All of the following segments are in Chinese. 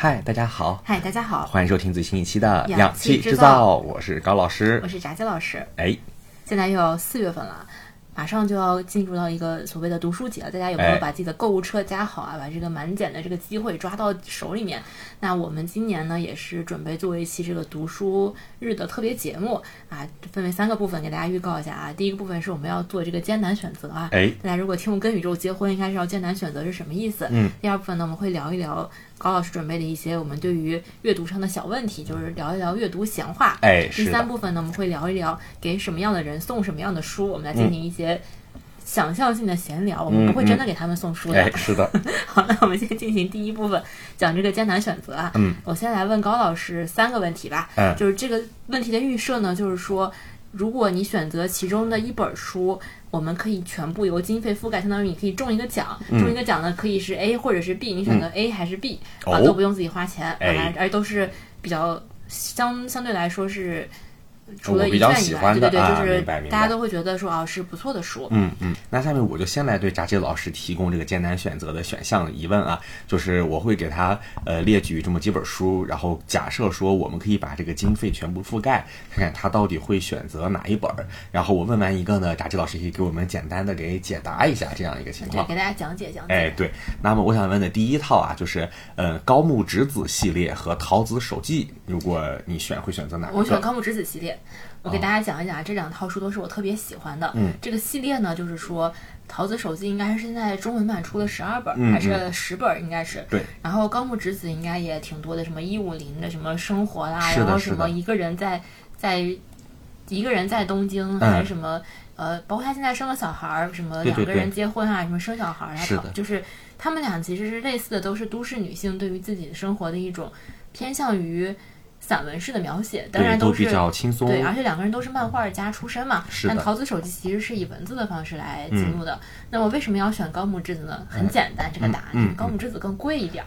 嗨，大家好，嗨，大家好，欢迎收听最新一期的氧氧气制造造，我是高老师我。是炸鸡老师。哎，现在又要四月份了，马上就要进入到一个所谓的读书节了。大家有没有哎把自己的购物车加好啊？把这个满减的这个机会抓到手里面？那我们今年呢，也是准备做一期这个读书日的特别节目啊，分为三个部分给大家预告一下啊。第一个部分是我们要做这个艰难选择啊，哎，大家如果听我《跟宇宙结婚》，应该知道艰难选择是什么意思。嗯，第二部分呢，我们会聊一聊高老师准备的一些我们对于阅读上的小问题，就是聊一聊阅读闲话。哎，第，三部分呢，我们会聊一聊给什么样的人送什么样的书，我们来进行一些想象性的闲聊，我们不会真的给他们送书的。哎，是的，好，那我们先进行第一部分，讲这个艰难选择啊。嗯，我先来问高老师三个问题吧。嗯就是这个问题的预设呢，就是说，如果你选择其中的一本书，我们可以全部由经费覆盖，相当于你可以中一个奖，中一个奖呢可以是 A 或者是 B，你选择 A 还是 B，、啊哦都不用自己花钱，哎。啊，而都是比较相相对来说是。除了我比较喜欢的对对对，就是大家都会觉得说啊是不错的书，嗯嗯，那下面我就先来对炸鸡老师提供这个艰难选择的选项疑问啊，就是我会给他呃列举这么几本书，然后假设说我们可以把这个经费全部覆盖，看看他到底会选择哪一本儿。然后我问完一个呢，炸鸡老师可以给我们简单的给解答一下这样一个情对，况。给大家讲解讲解。哎，对，那么我想问的第一套啊，就是呃高木直子系列和桃子手记，如果你选会选择哪？我选高木直子系列，我给大家讲一讲，这两套书都是我特别喜欢的。哦嗯，这个系列呢，就是说《桃子手机》应该是现在中文版出了十二本，嗯还是十本，应该是。对。然后高木直子应该也挺多的，什么一五零的什么生活啦，然后什么一个人在在一个人在东京，还是什么。呃，包括他现在生了小孩儿，什么两个人结婚啊，什么生小孩儿啊，是的就是他们俩其实是类似的，都是都市女性对于自己的生活的一种偏向于散文式的描写，当对，然是都比较轻松。对，而且两个人都是漫画家出身嘛。但桃子手机其实是以文字的方式来记录的。那么为什么要选高木之子呢？很简单，这个答案，高木之子更贵一点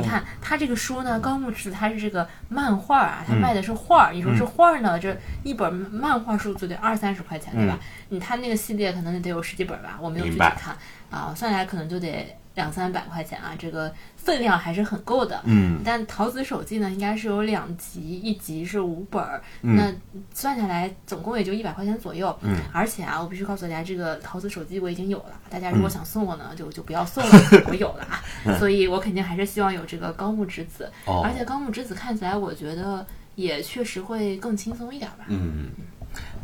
你看他这个书呢，高木之子他是这个漫画啊，嗯它卖的是画儿。你说这画儿呢，这一本漫画书就得二三十块钱，对吧？你它那个系列可能得有十几本吧，我没有具体看啊，算下来可能就得两三百块钱啊，这个分量还是很够的。嗯，但陶子手记呢，应该是有两集，一集是五本儿，嗯那算下来总共也就一百块钱左右。嗯，而且啊，我必须告诉大家，这个陶子手记我已经有了，大家如嗯果想送我呢，就就不要送了，我有了啊。所以我肯定还是希望有这个高木直子，哦而且高木直子看起来，我觉得也确实会更轻松一点吧。嗯，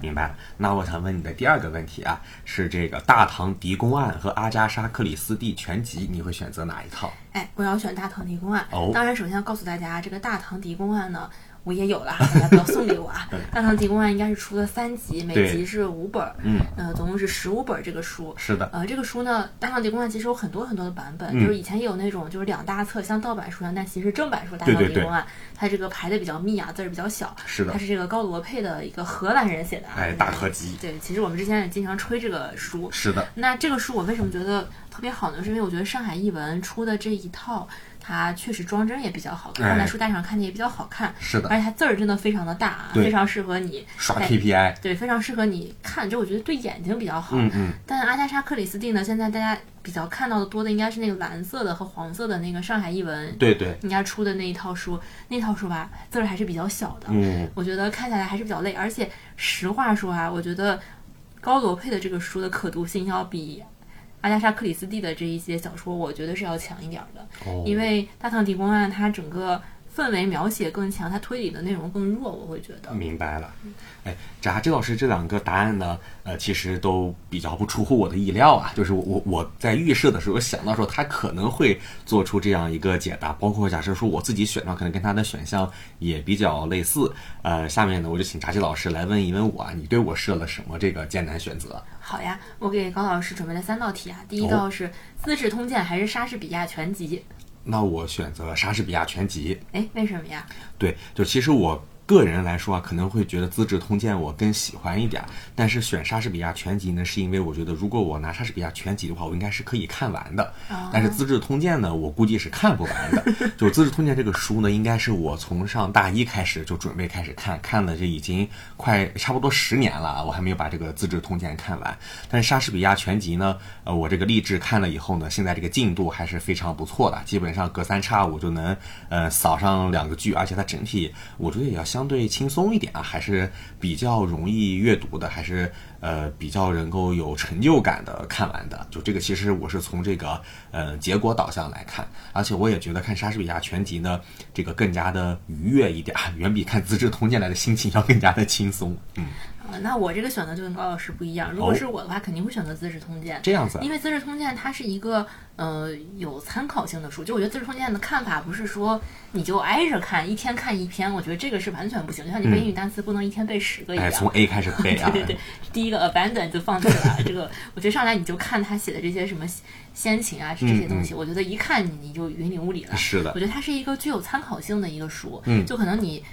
明白了。那我想问你的第二个问题啊，是这个《大唐狄公案》和《阿加莎·克里斯蒂全集》，你会选择哪一套？哎，我要选《大唐狄公案》。哦当然，首先要告诉大家，这个《大唐狄公案》呢，我也有了，大家不要送给我啊。《大唐狄公案》应该是出了三集，每集是五本儿，嗯，呃，总共是十五本儿这个书。是的，呃，这个书呢，《大唐狄公案》其实有很多很多的版本，嗯就是以前也有那种就是两大册，像盗版书一样，但其实正版书《大唐狄公案》它这个排的比较密啊，字儿比较小。是的它，是这个高罗佩的一个荷兰人写的啊。哎，大合集，对，其实我们之前也经常吹这个书。是的，那这个书我为什么觉得特别好呢？是因为我觉得上海译文出的这一套，它确实装帧也比较好看，哎。放在书架上看着也比较好看，是的，而且它字儿真的非常的大啊，非常适合你刷在 KPI，对，非常适合你看，就我觉得对眼睛比较好。嗯嗯，但阿加莎·克里斯蒂呢，现在大家比较看到的多的应该是那个蓝色的和黄色的那个上海译文对对，应该出的那一套书，那套书吧字儿还是比较小的，嗯，我觉得看起来还是比较累。而且实话说啊，我觉得高罗佩的这个书的可读性要比阿加莎·克里斯蒂的这一些小说，我觉得是要强一点儿的。哦，因为《大唐狄公案》它整个氛围描写更强，它推理的内容更弱，我会觉得。明白了。哎，炸鸡老师这两个答案呢，呃，其实都比较不出乎我的意料啊。就是我我我在预设的时候想到说他可能会做出这样一个解答，包括假设说我自己选上，可能跟他的选项也比较类似。呃，下面呢，我就请炸鸡老师来问一问我啊，你对我设了什么这个艰难选择？好呀，我给高老师准备了三道题啊。第一哦道是《资治通鉴》还是莎士比亚全集？那我选择莎士比亚全集。哎，为什么呀？对，就其实我。个个人来说啊，可能会觉得《资治通鉴》我更喜欢一点，但是选莎士比亚全集呢，是因为我觉得如果我拿莎士比亚全集的话，我应该是可以看完的。但是《资治通鉴》呢，我估计是看不完的。就《资治通鉴》这个书呢，应该是我从上大一开始就准备开始看，看了这已经快差不多十年了，我还没有把这个《资治通鉴》看完。但是莎士比亚全集呢，呃，我这个励志看了以后呢，现在这个进度还是非常不错的，基本上隔三差五就能呃扫上两个剧，而且它整体我觉得也要相相对轻松一点啊，还是比较容易阅读的，还是呃比较能够有成就感的看完的。就这个，其实我是从这个呃结果导向来看，而且我也觉得看莎士比亚全集呢，这个更加的愉悦一点，远比看《资治通鉴》来的心情要更加的轻松。嗯。啊，那我这个选择就跟高老师不一样。如果是我的话，肯定会选择《资治通鉴》。这样子，因为《资治通鉴》它是一个呃有参考性的书。就我觉得《资治通鉴》的看法不是说你就挨着看，一天看一篇。我觉得这个是完全不行。就像你背英语单词，不能一天背十个一样。从 A 开始 背啊。对对对，第一个 abandon 就放弃了。这个我觉得上来你就看他写的这些什么先秦啊这些东西，我觉得一看你就云里雾里了。是的。我觉得它是一个具有参考性的一个书。嗯。就可能你。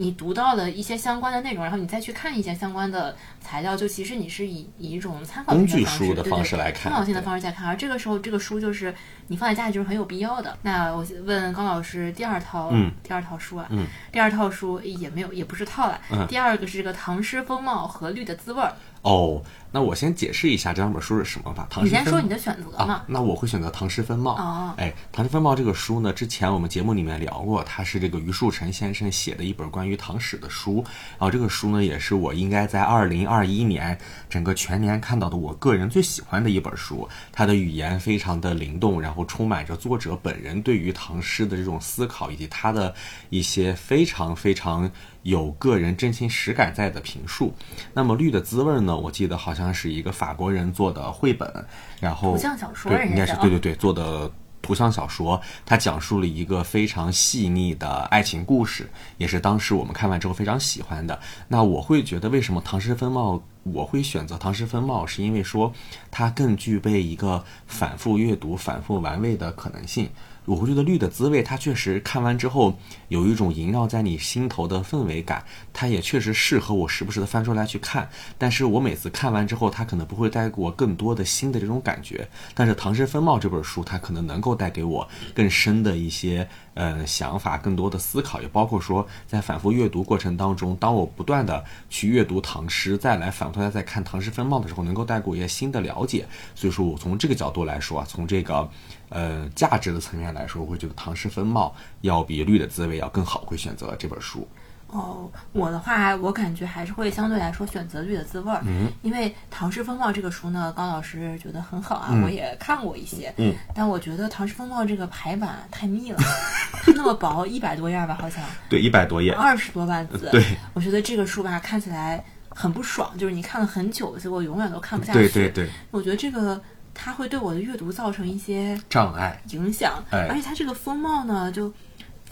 你读到了一些相关的内容，然后你再去看一些相关的材料，就其实你是以以一种参考性的方式，的方式来看，参考性的方式在看。而这个时候，这个书就是你放在家里就是很有必要的。那我问高老师，第二套，第二套书啊，第二套书也没有，也不是套了。第二个是这个《唐诗风貌和绿的滋味儿》。哦，那我先解释一下这两本书是什么吧。唐诗你先说你的选择嘛。那我会选择《唐诗风貌》。哦，哎，《唐诗风貌》这个书呢，之前我们节目里面聊过，它是这个余树成先生写的一本关于唐史的书。然后这个书呢，也是我应该在二零二一年整个全年看到的我个人最喜欢的一本书。它的语言非常的灵动，然后充满着作者本人对于唐诗的这种思考，以及他的一些非常非常。有个人真情实感在的评述，那么《绿的滋味》呢？我记得好像是一个法国人做的绘本，然后图像小说，应该是对对对做的图像小说。它讲述了一个非常细腻的爱情故事，也是当时我们看完之后非常喜欢的。那我会觉得，为什么《唐诗风貌》我会选择《唐诗风貌》，是因为说它更具备一个反复阅读、反复玩味的可能性。我会觉得绿的滋味，它确实看完之后有一种萦绕在你心头的氛围感，它也确实适合我时不时的翻出来去看。但是我每次看完之后，它可能不会带给我更多的新的这种感觉。但是《唐诗风貌》这本书，它可能能够带给我更深的一些呃想法，更多的思考，也包括说在反复阅读过程当中，当我不断的去阅读唐诗，再来反复的再看《唐诗风貌》的时候，能够带给我一些新的了解。所以说我从这个角度来说啊，从这个。呃，价值的层面来说，我会觉得《唐诗风貌》要比《绿的滋味》要更好，会选择这本书。哦，我的话，我感觉还是会相对来说选择《绿的滋味》。嗯，因为《唐诗风貌》这个书呢，高老师觉得很好啊，我也看过一些。嗯，但我觉得《唐诗风貌》这个排版太密了，它那么薄，一百多页吧，好像。对，一百多页，二十多万字。对，我觉得这个书吧，看起来很不爽，就是你看了很久，结果永远都看不下去。对对对，我觉得这个。它会对我的阅读造成一些障碍、影响，而且它这个风貌呢，就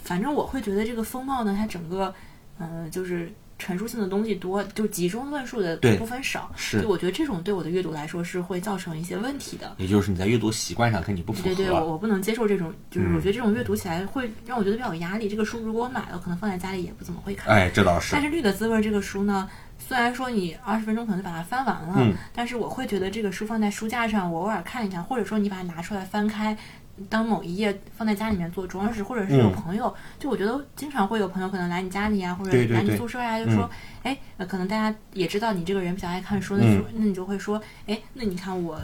反正我会觉得这个风貌呢，它整个，嗯，就是陈述性的东西多，就集中论述的部分少，是，就我觉得这种对我的阅读来说是会造成一些问题的。也就是你在阅读习惯上跟你不符合。对对，我我不能接受这种，就是我觉得这种阅读起来会让我觉得比较有压力。这个书如果我买了，可能放在家里也不怎么会看。哎，这倒是。但是《绿的滋味》这个书呢？虽然说你二十分钟可能把它翻完了，但是我会觉得这个书放在书架上，我偶尔看一看，或者说你把它拿出来翻开，当某一页放在家里面做装饰，或者是有朋友，就我觉得经常会有朋友可能来你家里啊，或者来你宿舍呀，就说，哎，可能大家也知道你这个人比较爱看书，那那你就会说，哎，那你看我。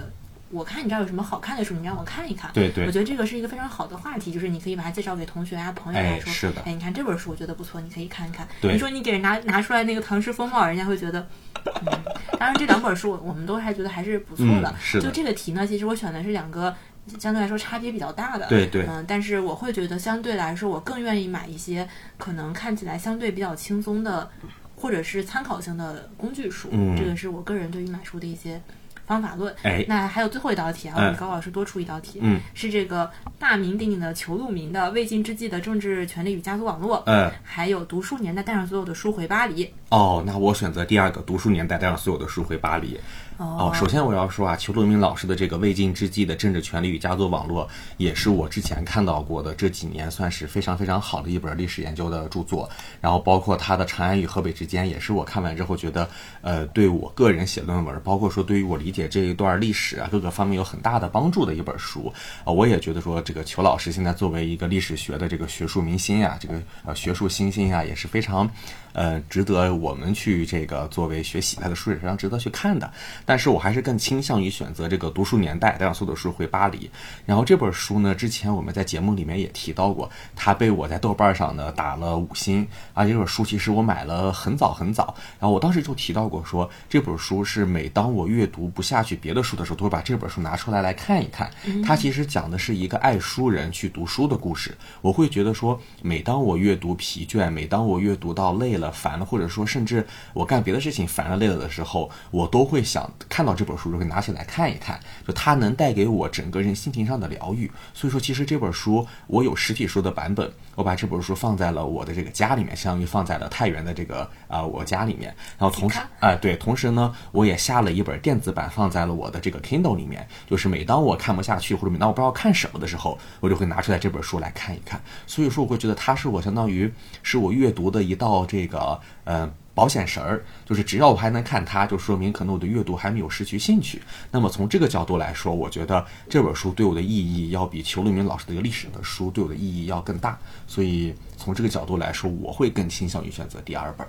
我看你这儿有什么好看的书，你让我看一看。对对，我觉得这个是一个非常好的话题，就是你可以把它介绍给同学啊、朋友来说。是的。哎，你看这本书，我觉得不错，你可以看一看。对。你说你给人拿拿出来那个《唐诗风貌》，人家会觉得，嗯。当然，这两本书我们都还觉得还是不错的。是就这个题呢，其实我选的是两个相对来说差别比较大的。对对。嗯，但是我会觉得相对来说，我更愿意买一些可能看起来相对比较轻松的，或者是参考性的工具书。嗯。这个是我个人对于买书的一些。方法论。哎那还有最后一道题啊，给高老师多出一道题，嗯，是这个大名鼎鼎的裘路明的《魏晋之际的政治权利与家族网络》，嗯，还有读书年代带上所有的书回巴黎。哦，那我选择第二个，读书年代带上所有的书回巴黎。哦，首先我要说啊，裘路民老师的这个未尽之际的政治权利与家族网络，也是我之前看到过的这几年算是非常非常好的一本历史研究的著作。然后包括他的《长安与河北之间》，也是我看完之后觉得，呃，对我个人写论文，包括说对于我理解这一段历史啊各个方面有很大的帮助的一本书。啊、我也觉得说这个裘老师现在作为一个历史学的这个学术明星啊，这个呃学术新星啊，也是非常。呃，值得我们去这个作为学习他的书也是非常值得去看的。但是我还是更倾向于选择这个读书年代，带上所有的书回巴黎。然后这本书呢，之前我们在节目里面也提到过，它被我在豆瓣上呢打了五星。啊这本书其实我买了很早很早，然后我当时就提到过说，这本书是每当我阅读不下去别的书的时候，都会把这本书拿出来来看一看。它其实讲的是一个爱书人去读书的故事。我会觉得说，每当我阅读疲倦，每当我阅读到累了。烦了，或者说甚至我干别的事情烦了累了的时候，我都会想看到这本书就会拿起来看一看，就它能带给我整个人心情上的疗愈。所以说，其实这本书我有实体书的版本，我把这本书放在了我的这个家里面，相当于放在了太原的这个啊、呃、我家里面。然后同时，哎、呃、对，同时呢，我也下了一本电子版放在了我的这个 Kindle 里面。就是每当我看不下去或者每当我不知道看什么的时候，我就会拿出来这本书来看一看。所以说，我会觉得它是我相当于是我阅读的一道这个。呃，保险绳儿，就是只要我还能看它，就说明可能我的阅读还没有失去兴趣。那么从这个角度来说，我觉得这本书对我的意义要比裘路明老师的一个历史的书对我的意义要更大。所以从这个角度来说，我会更倾向于选择第二本。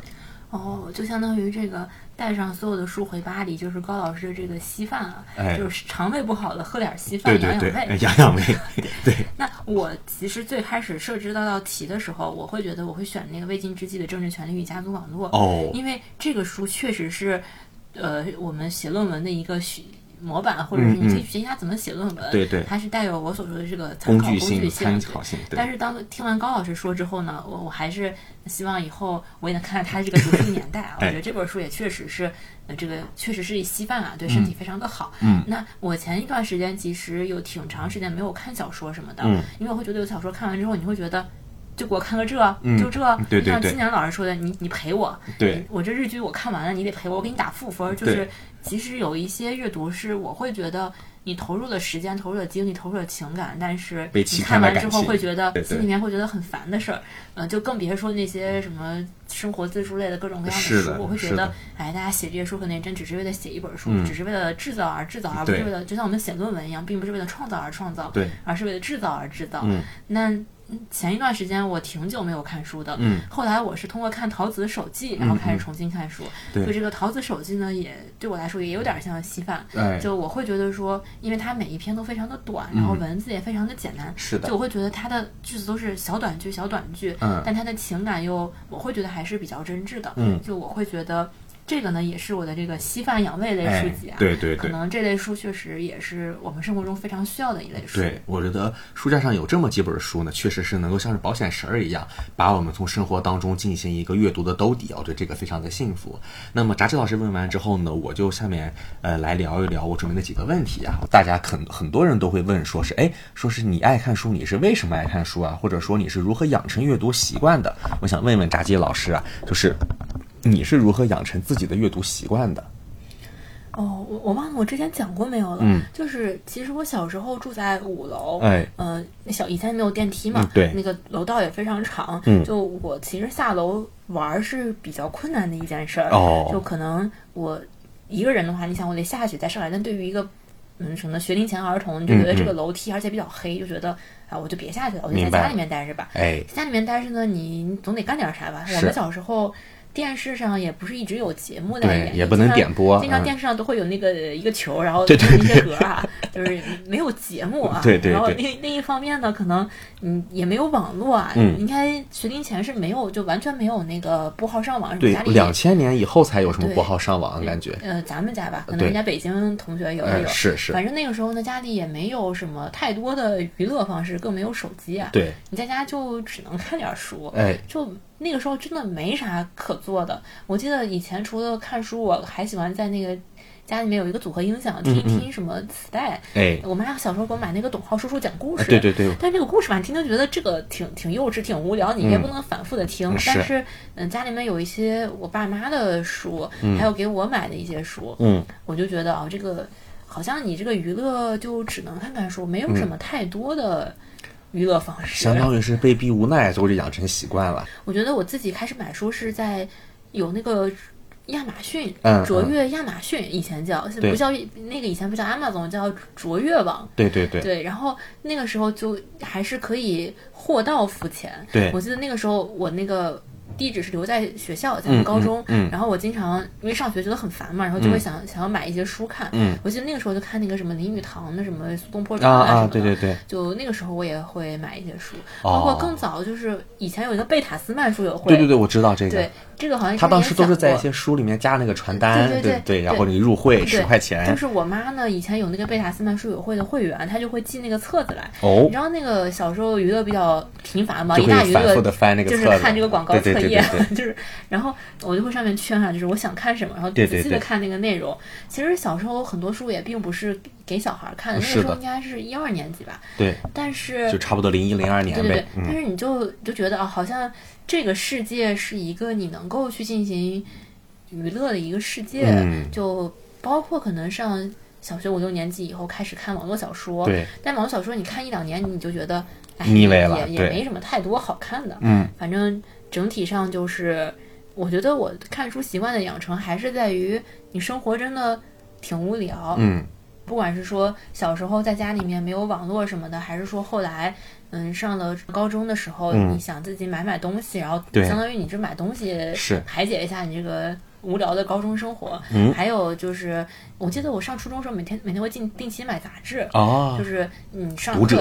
哦，就相当于这个带上所有的书回巴黎，就是高老师的这个稀饭啊，哎、就是肠胃不好的喝点稀饭养养胃，养养胃。对。那我其实最开始设置那道题的时候，我会觉得我会选那个未尽之际的政治权利与家族网络，哦，因为这个书确实是，呃，我们写论文的一个学。模板，或者是你可以学习他怎么写论文，嗯对对，它是带有我所说的这个参考工具性、参考性。但是当听完高老师说之后呢，我我还是希望以后我也能看看他这个读书年代啊。我觉得这本书也确实是，呃，这个确实是稀饭啊，对身体非常的好。嗯，那我前一段时间其实有挺长时间没有看小说什么的，嗯，因为我会觉得有小说看完之后，你会觉得。就给我看个这，嗯、就这，对对对像今年老师说的，你你陪我，对我这日剧我看完了，你得陪我，我给你打负分。就是其实有一些阅读是我会觉得你投入了时间、投入了精力、投入了情感，但是你看完之后会觉得心里面会觉得很烦的事儿，呃，就更别说那些什么生活自述类的各种各样的书，的我会觉得，哎，大家写这些书可能真只是为了写一本书，嗯、只是为了制造而制造，而不是为了就像我们写论文一样，并不是为了创造而创造，对，而是为了制造而制造。嗯，那。前一段时间我挺久没有看书的，嗯，后来我是通过看桃子手记，然后开始重新看书。对，就这个桃子手记呢，也对我来说也有点像稀饭。哎，就我会觉得说，因为它每一篇都非常的短，然后文字也非常的简单，是的。就我会觉得它的句子都是小短句、小短句，嗯，但它的情感又我会觉得还是比较真挚的。嗯，就我会觉得。这个呢，也是我的这个稀饭养胃类书籍啊、哎，对对对，可能这类书确实也是我们生活中非常需要的一类书。对，我觉得书架上有这么几本书呢，确实是能够像是保险绳儿一样，把我们从生活当中进行一个阅读的兜底，我觉得这个非常的幸福。那么，炸鸡老师问完之后呢，我就下面呃来聊一聊我准备的几个问题啊，大家很很多人都会问，说是哎，说是你爱看书，你是为什么爱看书啊？或者说你是如何养成阅读习惯的？我想问问炸鸡老师啊，就是。你是如何养成自己的阅读习惯的？哦，我我忘了我之前讲过没有了。嗯，就是其实我小时候住在五楼，哎，呃，小以前没有电梯嘛，嗯、对，那个楼道也非常长，嗯，就我其实下楼玩是比较困难的一件事儿，哦，就可能我一个人的话，你想我得下去再上来，但对于一个嗯什么学龄前儿童，你就觉得这个楼梯而且比较黑，就觉得啊我就别下去了，我就在家里面待着吧，哎，家里面待着呢，你总得干点啥吧？我们小时候。电视上也不是一直有节目在演，也不能点播。经常电视上都会有那个一个球，然后对对一些格啊，就是没有节目啊。对对。然后另另一方面呢，可能嗯也没有网络啊。嗯。应该学龄前是没有，就完全没有那个拨号上网。对，两千年以后才有什么拨号上网的，感觉。呃，咱们家吧，可能人家北京同学有也有。是是。反正那个时候呢，家里也没有什么太多的娱乐方式，更没有手机啊。对。你在家就只能看点书。哎。就。那个时候真的没啥可做的。我记得以前除了看书，我还喜欢在那个家里面有一个组合音响，听一听什么磁带。哎，我妈小时候给我买那个董浩叔叔讲故事。对对对。但这个故事吧，听听觉得这个挺挺幼稚、挺无聊，你也不能反复的听。但是，嗯，家里面有一些我爸妈的书，还有给我买的一些书，嗯，我就觉得啊，这个好像你这个娱乐就只能看看书，没有什么太多的。娱乐方式，相当于是被逼无奈，就养成习惯了。我觉得我自己开始买书是在有那个亚马逊，卓越亚马逊以前叫不叫那个以前不叫 Amazon，叫卓越网。对对对。对，然后那个时候就还是可以货到付钱。对，我记得那个时候我那个。地址是留在学校，在高中。然后我经常因为上学觉得很烦嘛，然后就会想想要买一些书看。我记得那个时候就看那个什么林语堂的什么苏东坡传啊什么的。对对对。就那个时候我也会买一些书，包括更早就是以前有一个贝塔斯曼书友会。对对对，我知道这个。对，这个好像他当时都是在一些书里面加那个传单，对对对，然后你入会十块钱。就是我妈呢，以前有那个贝塔斯曼书友会的会员，她就会寄那个册子来。哦。你知道那个小时候娱乐比较频繁嘛，一大娱乐就是看这个广告册页，就是。然后我就会上面圈哈，就是我想看什么，然后仔细的看那个内容。其实小时候很多书也并不是给小孩看的，那个时候应该是一二年级吧。对。但是就差不多零一零二年呗。对对对。但是你就就觉得啊，好像这个世界是一个你能够去进行娱乐的一个世界。嗯。就包括可能上小学五六年级以后开始看网络小说。对。但网络小说你看一两年你就觉得腻味了，也也没什么太多好看的。嗯。反正。整体上就是，我觉得我看书习惯的养成还是在于你生活真的挺无聊。嗯，不管是说小时候在家里面没有网络什么的，还是说后来嗯上了高中的时候，你想自己买买东西，然后相当于你这买东西是排解一下你这个。无聊的高中生活，还有就是，我记得我上初中时候，每天每天会定定期买杂志，就是你上课，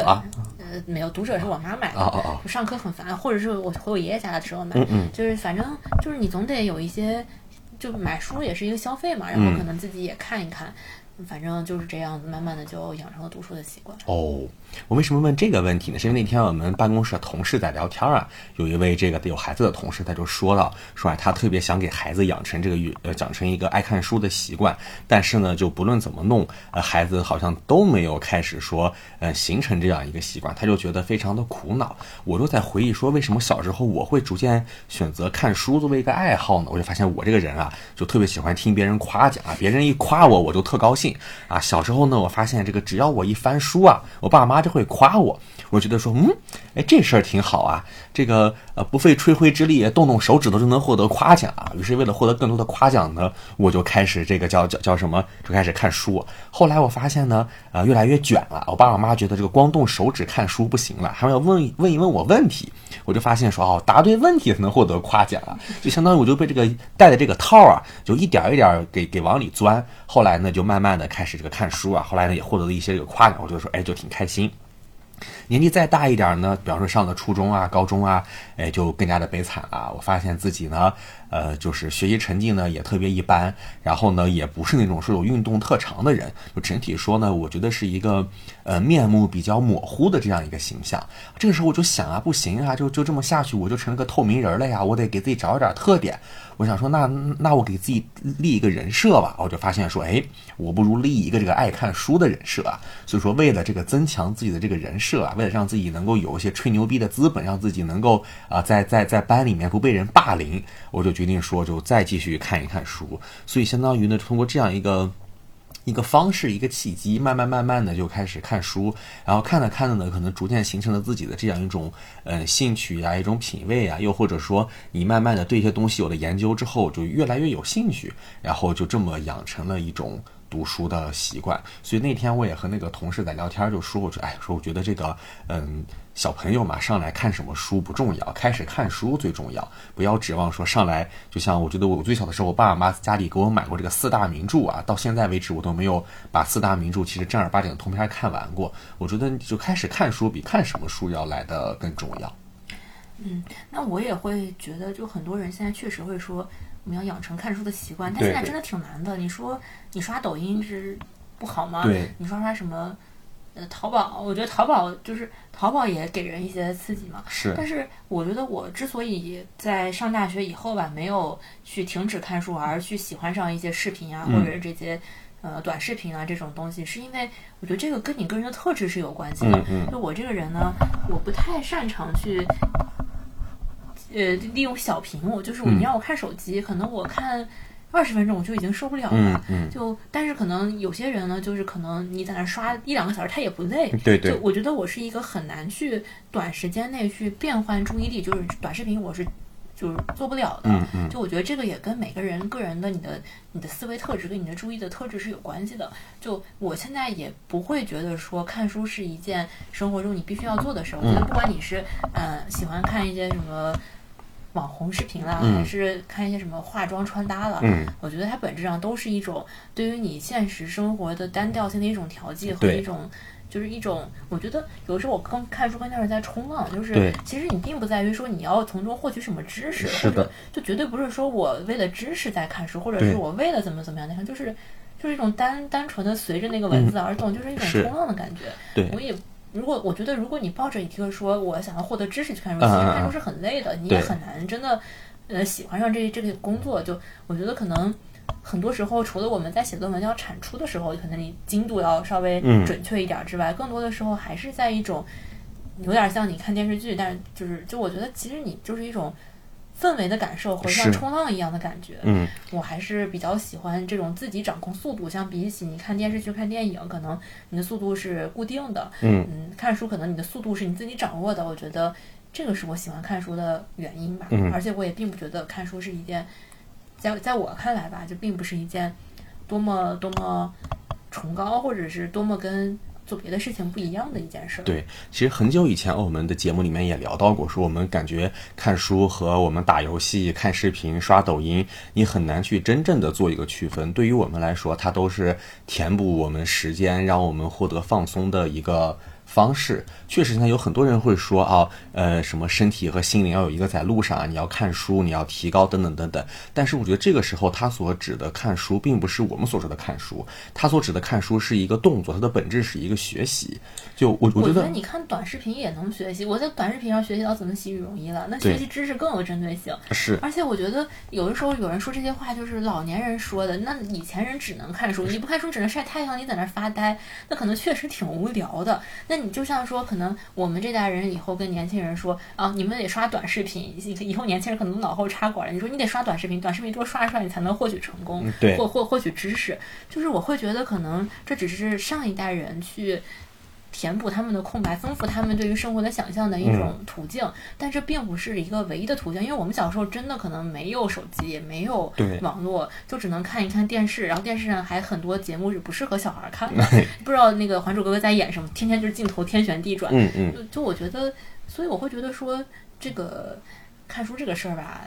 呃，没有读者是我妈买的，就上课很烦，或者是我回我爷爷家的时候买，就是反正就是你总得有一些，就买书也是一个消费嘛，然后可能自己也看一看。反正就是这样子，慢慢的就养成了读书的习惯。哦，我为什么问这个问题呢？是因为那天我们办公室的同事在聊天啊，有一位这个有孩子的同事，他就说了，说啊，他特别想给孩子养成这个育呃，养成一个爱看书的习惯，但是呢，就不论怎么弄，呃，孩子好像都没有开始说呃形成这样一个习惯，他就觉得非常的苦恼。我就在回忆说，为什么小时候我会逐渐选择看书作为一个爱好呢？我就发现我这个人啊，就特别喜欢听别人夸奖啊，别人一夸我，我就特高兴。啊，小时候呢，我发现这个只要我一翻书啊，我爸妈就会夸我。我觉得说，嗯，哎，这事儿挺好啊。这个呃，不费吹灰之力，动动手指头就能获得夸奖啊。于是为了获得更多的夸奖呢，我就开始这个叫叫叫什么，就开始看书。后来我发现呢，呃，越来越卷了。我爸我妈觉得这个光动手指看书不行了，还要问问一问我问题。我就发现说，哦，答对问题才能获得夸奖啊。就相当于我就被这个戴的这个套啊，就一点一点给给往里钻。后来呢，就慢慢的开始这个看书啊。后来呢，也获得了一些这个夸奖。我就说，哎，就挺开心。年纪再大一点呢，比方说上了初中啊、高中啊，哎，就更加的悲惨了。我发现自己呢，呃，就是学习成绩呢也特别一般，然后呢，也不是那种说有运动特长的人。就整体说呢，我觉得是一个呃面目比较模糊的这样一个形象。这个时候我就想啊，不行啊，就就这么下去，我就成了个透明人了呀。我得给自己找一点特点。我想说，那那我给自己立一个人设吧。我就发现说，哎，我不如立一个这个爱看书的人设啊。所以说，为了这个增强自己的这个人设啊，让自己能够有一些吹牛逼的资本，让自己能够啊，在在在班里面不被人霸凌，我就决定说，就再继续看一看书。所以，相当于呢，通过这样一个。一个方式，一个契机，慢慢慢慢的就开始看书，然后看着看着呢，可能逐渐形成了自己的这样一种呃兴趣啊，一种品味啊，又或者说你慢慢的对一些东西有了研究之后，就越来越有兴趣，然后就这么养成了一种。读书的习惯，所以那天我也和那个同事在聊天，就说我说，哎，说我觉得这个，嗯，小朋友嘛，上来看什么书不重要，开始看书最重要。不要指望说上来，就像我觉得我最小的时候，我爸爸妈妈家里给我买过这个四大名著啊，到现在为止我都没有把四大名著其实正儿八经的通篇看完过。我觉得就开始看书比看什么书要来的更重要。嗯，那我也会觉得，就很多人现在确实会说。我们要养成看书的习惯，但现在真的挺难的。你说你刷抖音是不好吗？对，你刷刷什么呃，淘宝，我觉得淘宝就是淘宝也给人一些刺激嘛。是，但是我觉得我之所以在上大学以后吧，没有去停止看书，而去喜欢上一些视频啊，或者是这些呃短视频啊这种东西，是因为我觉得这个跟你个人的特质是有关系的。嗯嗯就我这个人呢，我不太擅长去。呃，利用小屏幕，就是你让我看手机，可能我看二十分钟我就已经受不了了。嗯嗯，就但是可能有些人呢，就是可能你在那刷一两个小时，他也不累。对对就我觉得我是一个很难去短时间内去变换注意力，就是短视频我是就是做不了的。嗯嗯就我觉得这个也跟每个人个人的你的你的思维特质跟你的注意的特质是有关系的。就我现在也不会觉得说看书是一件生活中你必须要做的事儿。我觉得不管你是呃喜欢看一些什么。网红视频啦，嗯。还是看一些什么化妆穿搭了，嗯。我觉得它本质上都是一种对于你现实生活的单调性的一种调剂和一种，就是一种，我觉得有时候我刚看书更像是在冲浪，就是其实你并不在于说你要从中获取什么知识，是的或者就绝对不是说我为了知识在看书，或者是我为了怎么怎么样在看，就是就是一种单单纯的随着那个文字而动，就是一种冲浪的感觉。对。我也。如果我觉得，如果你抱着一个说我想要获得知识去看书，嗯其实看书是很累的，你也很难真的，呃，喜欢上这这个工作。就我觉得可能很多时候，除了我们在写论文要产出的时候，可能你精度要稍微嗯准确一点之外，更多的时候还是在一种有点像你看电视剧，但是就是就我觉得其实你就是一种氛围的感受和像冲浪一样的感觉。嗯我还是比较喜欢这种自己掌控速度，相比起你看电视剧、看电影，可能你的速度是固定的。嗯嗯，看书可能你的速度是你自己掌握的。我觉得这个是我喜欢看书的原因吧。嗯而且我也并不觉得看书是一件，在在我看来吧，就并不是一件多么多么崇高，或者是多么跟做别的事情不一样的一件事。对，其实很久以前我们的节目里面也聊到过，说我们感觉看书和我们打游戏、看视频、刷抖音，你很难去真正的做一个区分。对于我们来说，它都是填补我们时间，让我们获得放松的一个。方式确实，现在有很多人会说啊，呃，什么身体和心灵要有一个在路上啊，你要看书，你要提高等等等等。但是我觉得这个时候他所指的看书，并不是我们所说的看书，他所指的看书是一个动作，它的本质是一个学习。就我我觉得我觉得你看短视频也能学习，我在短视频上学习到怎么洗羽绒衣了，那学习知识更有针对性。是而且我觉得有的时候有人说这些话就是老年人说的，那以前人只能看书，你不看书只能晒太阳，你在那儿发呆，那可能确实挺无聊的。那你就像说，可能我们这代人以后跟年轻人说啊，你们得刷短视频，以以后年轻人可能脑后插管了，你说你得刷短视频，短视频多刷刷你才能获取成功，获获获取知识。就是我会觉得可能这只是上一代人去。填补他们的空白，丰富他们对于生活的想象的一种途径，但这并不是一个唯一的途径，因为我们小时候真的可能没有手机，也没有网络，就只能看一看电视，然后电视上还很多节目是不适合小孩看的，不知道那个《还珠格格》在演什么，天天就是镜头天旋地转，嗯嗯，就就我觉得，所以我会觉得说这个看书这个事儿吧，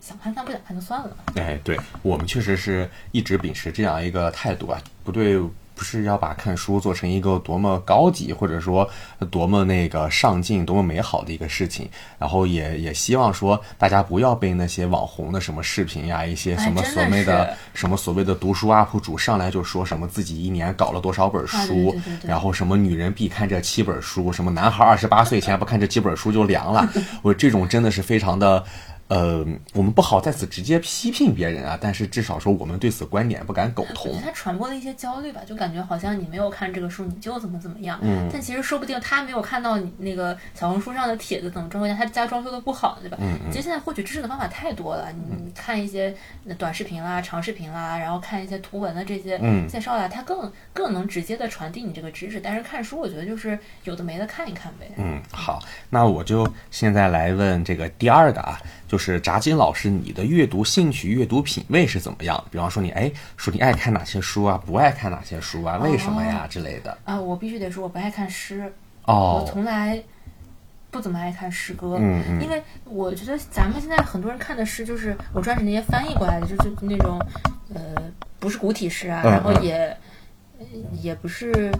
想看看不想看就算了。哎，对我们确实是一直秉持这样一个态度啊，不对。不是要把看书做成一个多么高级，或者说多么那个上进、多么美好的一个事情，然后也也希望说大家不要被那些网红的什么视频呀，一些什么所谓的是什么所谓的读书 UP 主上来就说什么自己一年搞了多少本书，啊对对对对然后什么女人必看这七本书，什么男孩二十八岁前不看这几本书就凉了，我这种真的是非常的。呃，我们不好在此直接批评别人啊，但是至少说我们对此观点不敢苟同。他传播的一些焦虑吧，就感觉好像你没有看这个书，你就怎么怎么样。嗯但其实说不定他没有看到你那个小红书上的帖子怎么装修，他家装修的不好，对吧？嗯其实现在获取知识的方法太多了，你你看一些短视频啦、长视频啦，然后看一些图文的这些嗯介绍啦，它更更能直接的传递你这个知识。但是看书，我觉得就是有的没的看一看呗。嗯，好，那我就现在来问这个第二个啊，就是炸金老师，你的阅读兴趣、阅读品味是怎么样？比方说你哎，说你爱看哪些书啊，不爱看哪些书啊，为什么呀、之类的。啊，我必须得说，我不爱看诗，哦我哦，从来不怎么爱看诗歌，嗯嗯因为我觉得咱们现在很多人看的诗，就是我专指那些翻译过来的，就是那种呃，不是古体诗啊，嗯然后嗯也也不是，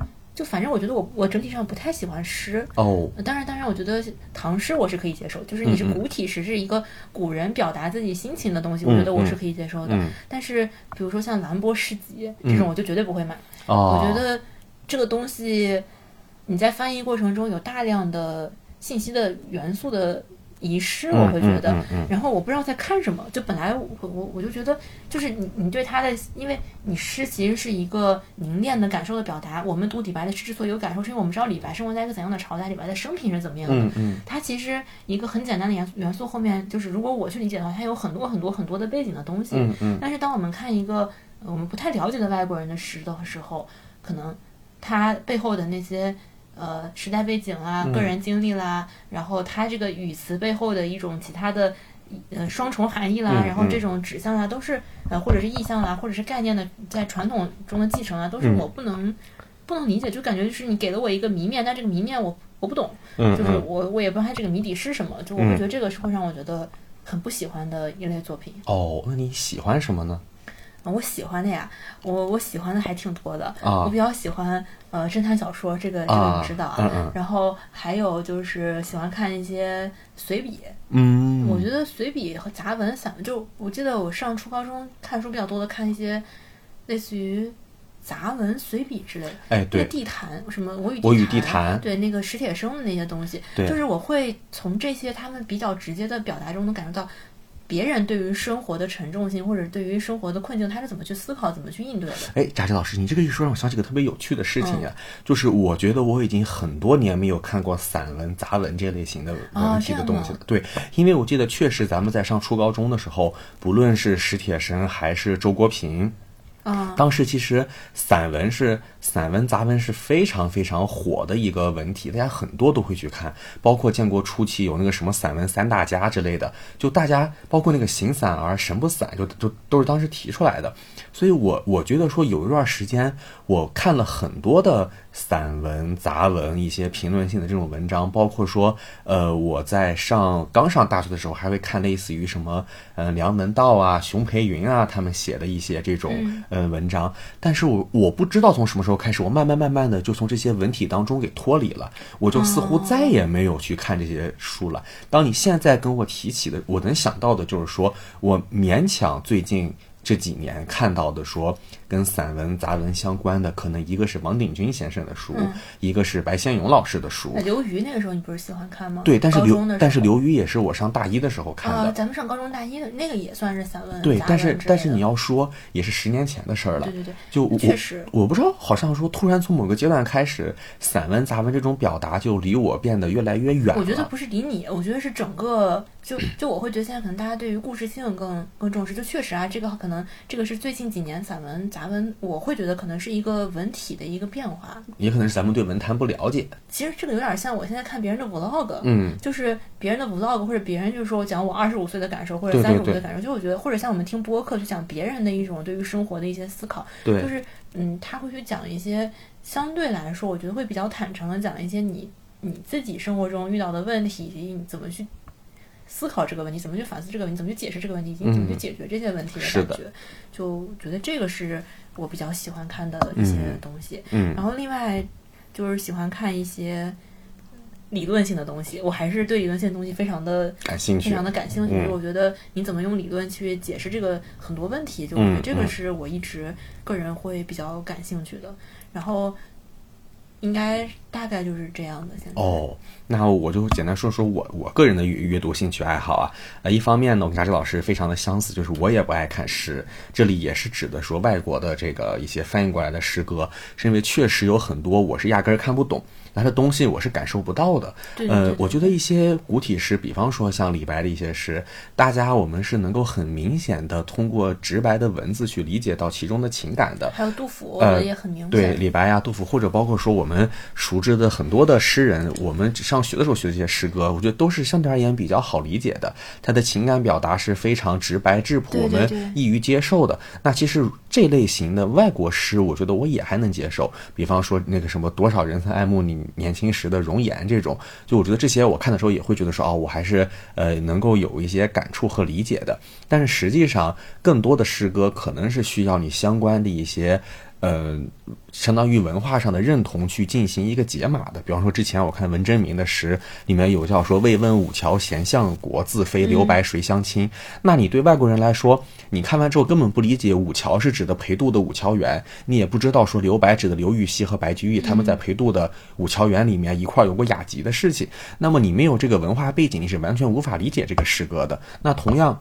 就反正我觉得我我整体上不太喜欢诗。哦，当然，当然，我觉得唐诗我是可以接受，就是你是古体诗，是一个古人表达自己心情的东西，嗯我觉得我是可以接受的。嗯但是，比如说像兰波诗集这种，我就绝对不会买。哦，我觉得这个东西，你在翻译过程中有大量的信息的元素的遗失，嗯我会觉得。然后我不知道在看什么，就本来我我我就觉得，就是你你对他的，因为你诗其实是一个凝练的感受的表达。我们读李白的诗之所以有感受，是因为我们知道李白生活在一个怎样的朝代，李白的生平是怎么样的。嗯嗯它其实一个很简单的元素元素后面，就是如果我去理解的话，它有很多很多很多的背景的东西。嗯嗯但是当我们看一个呃我们不太了解的外国人的诗的时候，可能他背后的那些呃时代背景啊、嗯。个人经历啦，然后他这个语词背后的一种其他的呃双重含义啦，然后这种指向啊，都是呃或者是意象啦，或者是概念的在传统中的继承啊，都是嗯。我不能、不能理解，就感觉就是你给了我一个谜面，但这个谜面我我不懂，嗯，就是嗯我我也不知道它这个谜底是什么，就我会觉得这个是会让我觉得很不喜欢的一类作品。哦，那你喜欢什么呢？啊，我喜欢的呀，我我喜欢的还挺多的。啊我比较喜欢呃侦探小说，这个这个知道啊。嗯嗯然后还有就是喜欢看一些随笔，嗯，我觉得随笔和杂文散文，就我记得我上初高中看书比较多的，看一些类似于杂文、随笔之类的。哎，对，地坛什么我与我与地地坛对那个史铁生的那些东西，对就是我会从这些他们比较直接的表达中能感受到。别人对于生活的沉重性，或者对于生活的困境，他是怎么去思考、怎么去应对的？哎，扎志老师，你这个一说让我想起个特别有趣的事情嗯呀，就是我觉得我已经很多年没有看过散文、杂文这类型的哦文体的东西了。对，因为我记得确实咱们在上初高中的时候，不论是史铁生还是周国平，啊、当时其实散文是散文、杂文是非常非常火的一个文体，大家很多都会去看，包括建国初期有那个什么散文三大家之类的，就大家包括那个形散而、神不散，就就都是当时提出来的。所以我我觉得说有一段时间我看了很多的散文、杂文一些评论性的这种文章，包括说呃我在上刚上大学的时候还会看类似于什么呃梁文道啊、熊培云啊他们写的一些这种、嗯呃文章，但是我我不知道从什么时候开始，我慢慢慢慢的就从这些文体当中给脱离了，我就似乎哦再也没有去看这些书了。当你现在跟我提起的，我能想到的就是说我勉强最近。这几年看到的说跟散文、杂文相关的，可能一个是王鼎钧先生的书，嗯一个是白先勇老师的书那。刘瑜那个时候你不是喜欢看吗？对，但是刘但是刘瑜也是我上大一的时候看啊、的。咱们上高中大一的那个也算是散文，对，但是但是你要说也是十年前的事儿了。对对对，就我确实我不知道，好像说突然从某个阶段开始，散文、杂文这种表达就离我变得越来越远了。我觉得不是离你，我觉得是整个就就我会觉得现在可能大家对于故事性更更重视，就确实啊，这个可能这个是最近几年散文杂文，我会觉得可能是一个文体的一个变化。也可能是咱们对文坛不了解。其实这个有点像我现在看别人的 vlog，嗯，就是别人的 vlog 或者别人就是说我讲我二十五岁的感受或者三十五岁的感受，就我觉得或者像我们听播客去讲别人的一种对于生活的一些思考，对，就是嗯，他会去讲一些相对来说，我觉得会比较坦诚的讲一些你你自己生活中遇到的问题，以及你怎么去思考这个问题，怎么去反思这个问题，怎么去解释这个问题，以及你怎么去嗯解决这些问题的感觉。就觉得这个是我比较喜欢看的一些嗯东西。嗯然后另外就是喜欢看一些理论性的东西，我还是对理论性的东西非常的感兴趣非常。的感兴趣。嗯我觉得你怎么用理论去解释这个很多问题，就我觉得嗯这个嗯是我一直个人会比较感兴趣的。然后应该大概就是这样的。现在哦，那我就简单说说我我个人的阅阅读兴趣爱好啊。呃，一方面呢，我跟扎志老师非常的相似，就是我也不爱看诗，这里也是指的说外国的这个一些翻译过来的诗歌，是因为确实有很多我是压根儿看不懂。那这东西我是感受不到的，呃对对对，对我觉得一些古体诗，比方说像李白的一些诗，大家我们是能够很明显的通过直白的文字去理解到其中的情感的。还有杜甫，呃也很明显。对，李白呀、杜甫，或者包括说我们熟知的很多的诗人，我们上学的时候学的这些诗歌，我觉得都是相对而言比较好理解的。他的情感表达是非常直白质朴，我们易于接受的。那其实这类型的外国诗，我觉得我也还能接受。比方说那个什么“多少人曾爱慕你年轻时的容颜”这种，就我觉得这些我看的时候也会觉得说，哦，我还是呃能够有一些感触和理解的。但是实际上，更多的诗歌可能是需要你相关的一些。呃，相当于文化上的认同去进行一个解码的。比方说，之前我看文征明的诗里面有叫说“未问五桥闲相国，自非留白谁相亲”。那你对外国人来说，你看完之后根本不理解五桥是指的裴度的五桥园，你也不知道说留白指的刘禹锡和白居易他们在裴度的五桥园里面一块有过雅集的事情。那么你没有这个文化背景，你是完全无法理解这个诗歌的。那同样。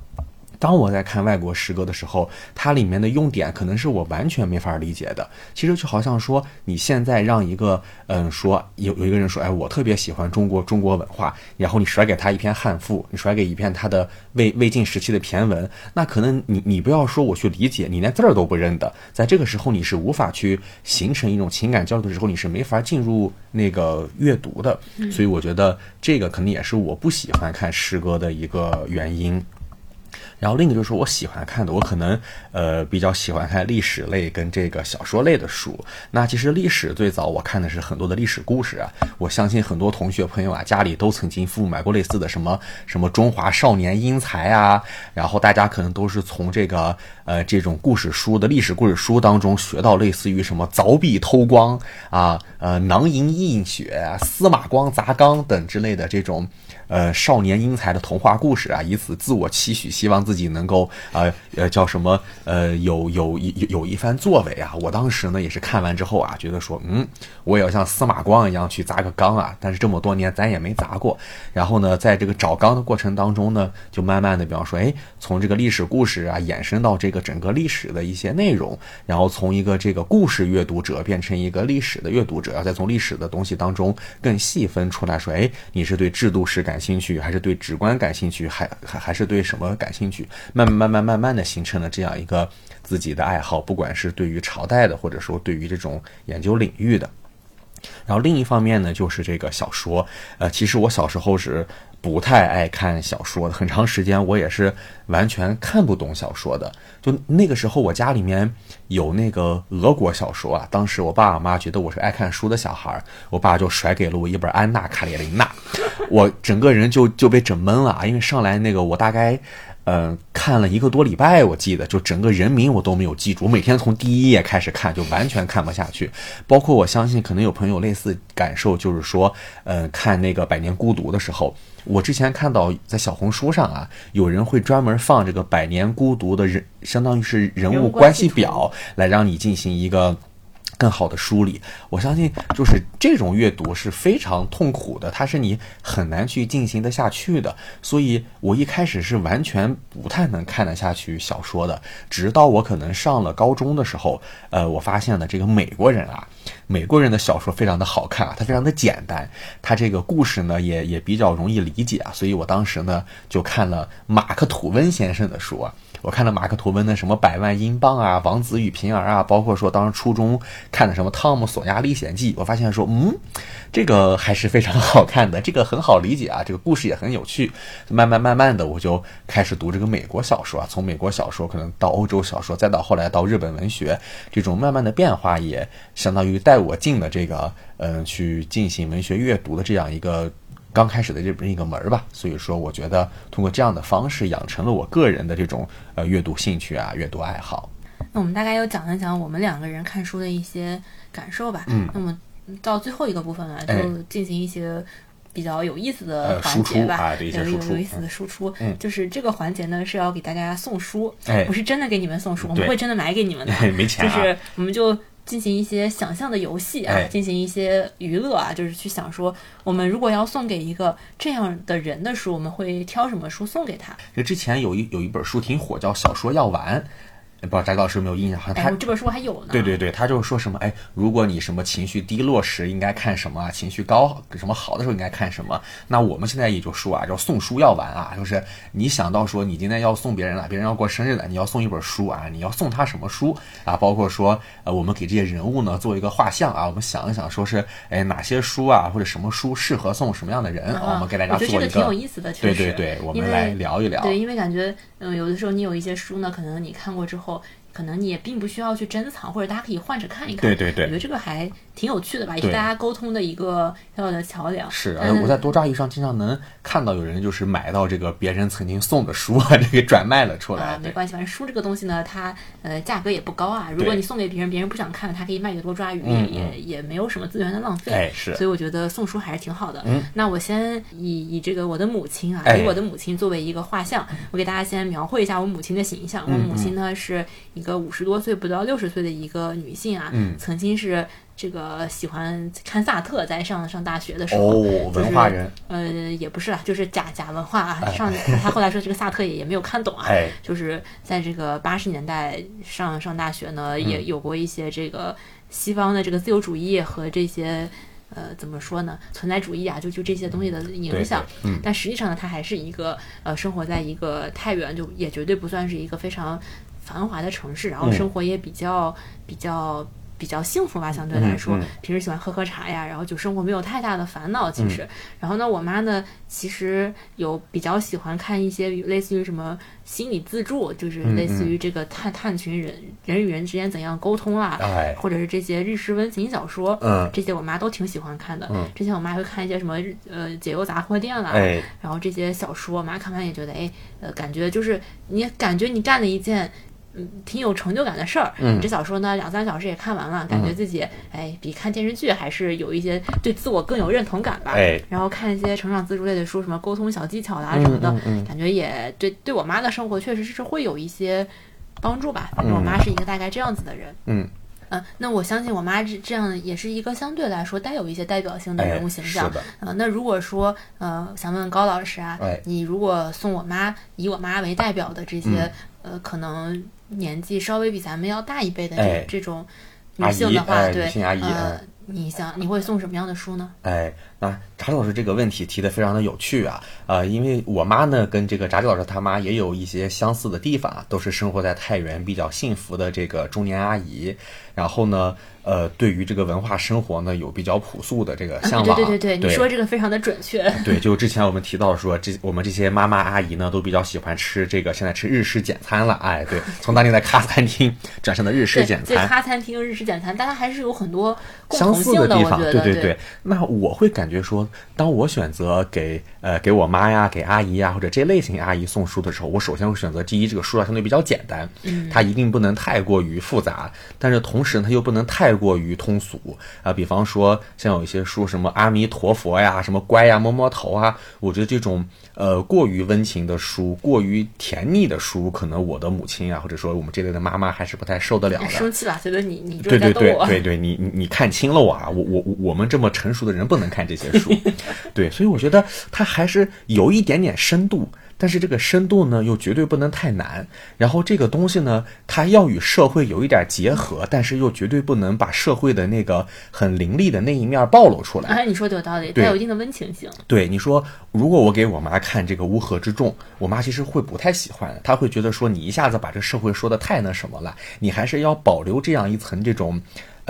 当我在看外国诗歌的时候，它里面的用典可能是我完全没法理解的。其实就好像说，你现在让一个嗯说有有一个人说，哎，我特别喜欢中国中国文化，然后你甩给他一篇汉赋，你甩给一篇他的魏魏晋时期的骈文，那可能你你不要说我去理解，你连字儿都不认得，在这个时候你是无法去形成一种情感交流的时候，你是没法进入那个阅读的。所以我觉得这个可能也是我不喜欢看诗歌的一个原因。然后另一个就是我喜欢看的，我可能呃比较喜欢看历史类跟这个小说类的书。那其实历史最早我看的是很多的历史故事啊，我相信很多同学朋友啊家里都曾经父母买过类似的什么 什么中华少年英才啊，然后大家可能都是从这个呃这种故事书的历史故事书当中学到类似于什么凿壁偷光啊、呃囊萤映雪、司马光砸缸等之类的这种。呃，少年英才的童话故事啊，以此自我期许，希望自己能够呃呃叫什么呃有有有有一番作为啊。我当时呢也是看完之后啊，觉得说嗯，我也要像司马光一样去砸个缸啊。但是这么多年咱也没砸过。然后呢，在这个找缸的过程当中呢，就慢慢的，比方说，哎，从这个历史故事啊，延伸到这个整个历史的一些内容，然后从一个这个故事阅读者变成一个历史的阅读者，要再从历史的东西当中更细分出来说，哎，你是对制度史感。兴趣还是对直观感兴趣，还还还是对什么感兴趣？慢慢慢慢慢慢的形成了这样一个自己的爱好，不管是对于朝代的，或者说对于这种研究领域的。然后另一方面呢，就是这个小说。呃，其实我小时候是不太爱看小说的，很长时间我也是完全看不懂小说的。就那个时候，我家里面有那个俄国小说啊。当时我爸我妈觉得我是爱看书的小孩儿，我爸就甩给了我一本《安娜·卡列琳娜》，我整个人就就被整懵了啊！因为上来那个我大概。嗯，看了一个多礼拜，我记得就整个人名我都没有记住。我每天从第一页开始看，就完全看不下去。包括我相信，可能有朋友类似感受，就是说，嗯，看那个《百年孤独》的时候，我之前看到在小红书上啊，有人会专门放这个《百年孤独》的人，相当于是人物关系表，来让你进行一个。更好的梳理，我相信就是这种阅读是非常痛苦的，它是你很难去进行的下去的。所以我一开始是完全不太能看得下去小说的，直到我可能上了高中的时候，呃，我发现了这个美国人啊，美国人的小说非常的好看啊，它非常的简单，它这个故事呢也也比较容易理解啊，所以我当时呢就看了马克吐温先生的书啊。我看了马克吐温的什么《百万英镑》啊，《王子与平儿》啊，包括说当时初中看的什么《汤姆索亚历险记》，我发现说，嗯，这个还是非常好看的，这个很好理解啊，这个故事也很有趣。慢慢慢慢的，我就开始读这个美国小说啊，从美国小说可能到欧洲小说，再到后来到日本文学，这种慢慢的变化也相当于带我进了这个嗯，去进行文学阅读的这样一个。刚开始的这一个门儿吧，所以说我觉得通过这样的方式养成了我个人的这种呃阅读兴趣啊，阅读爱好。那我们大概又讲了讲我们两个人看书的一些感受吧。嗯。那么到最后一个部分呢，就进行一些比较有意思的环节吧，有有有意思的输出。嗯。就是这个环节呢是要给大家送书，哎，不是真的给你们送书，我们会真的买给你们的，没钱啊。就是我们就。进行一些想象的游戏啊，进行一些娱乐啊，就是去想说，我们如果要送给一个这样的人的书，我们会挑什么书送给他？这之前有一有一本书挺火，叫《小说药丸》。不知道翟老师有没有印象？好像他这本书还有呢。对对对，他就是说什么？哎，如果你什么情绪低落时应该看什么？情绪高什么好的时候应该看什么？那我们现在也就说啊，叫送书要完啊，就是你想到说你今天要送别人了，别人要过生日了，你要送一本书啊，你要送他什么书啊？包括说呃，我们给这些人物呢做一个画像啊，我们想一想，说是哎哪些书啊或者什么书适合送什么样的人？我们给大家做一个。我觉得这个挺有意思的，对对对，我们来聊一聊。对，因为感觉嗯，有的时候你有一些书呢，可能你看过之后。可能你也并不需要去珍藏，或者大家可以换着看一看。对对对我觉得这个还挺有趣的吧，也是大家沟通的一个小小的桥梁。是，我在多抓鱼上经常能看到有人就是买到这个别人曾经送的书啊，这个转卖了出来。啊，没关系，反正书这个东西呢，它呃价格也不高啊。如果你送给别人，别人不想看，他可以卖给多抓鱼，嗯也也也没有什么资源的浪费。哎是所以我觉得送书还是挺好的。嗯那我先以以这个我的母亲啊，哎以我的母亲作为一个画像，我给大家先描绘一下我母亲的形象。我嗯母亲呢是一个五十多岁不到六十岁的一个女性啊，嗯曾经是。这个喜欢看萨特，在上上大学的时候，哦，就是文化人，呃，也不是啦，就是假假文化啊。哎上他后来说这个萨特也也没有看懂啊，哎就是在这个八十年代上上大学呢，嗯也有过一些这个西方的这个自由主义和这些呃怎么说呢，存在主义啊，就就这些东西的影响。对对嗯但实际上呢，他还是一个呃生活在一个太原，就也绝对不算是一个非常繁华的城市，然后嗯生活也比较比较。比较幸福吧，相对来说，平时喜欢喝喝茶呀，然后就生活没有太大的烦恼。其嗯实，然后呢，我妈呢，其实有比较喜欢看一些类似于什么心理自助，就是嗯类似于这个探探寻人人与人之间怎样沟通啦，哎或者是这些日式温情小说，嗯这些我妈都挺喜欢看的。嗯之前我妈会看一些什么日呃解忧杂货店啦，哎然后这些小说，我妈看完也觉得，哎，呃，感觉就是你感觉你干了一件。嗯，挺有成就感的事儿。嗯这小说呢，两三小时也看完了，感觉自己、哎，比看电视剧还是有一些对自我更有认同感吧。哎然后看一些成长自助类的书，什么沟通小技巧啦什么的，嗯嗯嗯感觉也对对我妈的生活确实是会有一些帮助吧。反正我妈是一个大概这样子的人。嗯，嗯，那我相信我妈这这样也是一个相对来说带有一些代表性的哎人物形象。是的呃，那如果说呃，想问问高老师啊，哎你如果送我妈以我妈为代表的这些、呃，可能年纪稍微比咱们要大一辈的这、哎。这种女性的话，对，哎女性阿姨呃嗯，你想你会送什么样的书呢？哎，那查理老师这个问题提的非常的有趣啊，呃，因为我妈呢跟这个查理老师他妈也有一些相似的地方啊，都是生活在太原比较幸福的这个中年阿姨，然后呢，呃，对于这个文化生活呢有比较朴素的这个向啊，往，对对对对，你说这个非常的准确。对，就之前我们提到说，这我们这些妈妈阿姨呢，都比较喜欢吃这个，现在吃日式简餐了。哎，对，从当年的咖餐厅转向的日式简餐，咖餐厅、日式简餐，大家还是有很多相似的地方，我觉得对对。那我会感觉说，当我选择给呃给我妈呀、给阿姨呀或者这类型阿姨送书的时候，我首先会选择第一，这个书要相对比较简单，嗯它一定不能太过于复杂，但是同时呢，它又不能太过于通俗啊、比方说像有一些书，什么阿弥陀佛呀、什么乖呀、摸摸头啊，我觉得这种呃过于温情的书、过于甜腻的书，可能我的母亲啊，或者说我们这类的妈妈还是不太受得了的。生气了，觉得你你就对对。对对对，你你你看清了我啊！我我我们这么成熟的人不能看这些书，对，所以我觉得它还是有一点点深度，但是这个深度呢又绝对不能太难。然后这个东西呢，它要与社会有一点结合，但是又绝对不能把社会的那个很凌厉的那一面暴露出来。哎，你说的有道理，对带有一定的温情性。对你说，如果我给我妈看这个《乌合之众》，我妈其实会不太喜欢，她会觉得说你一下子把这社会说的太那什么了，你还是要保留这样一层这种。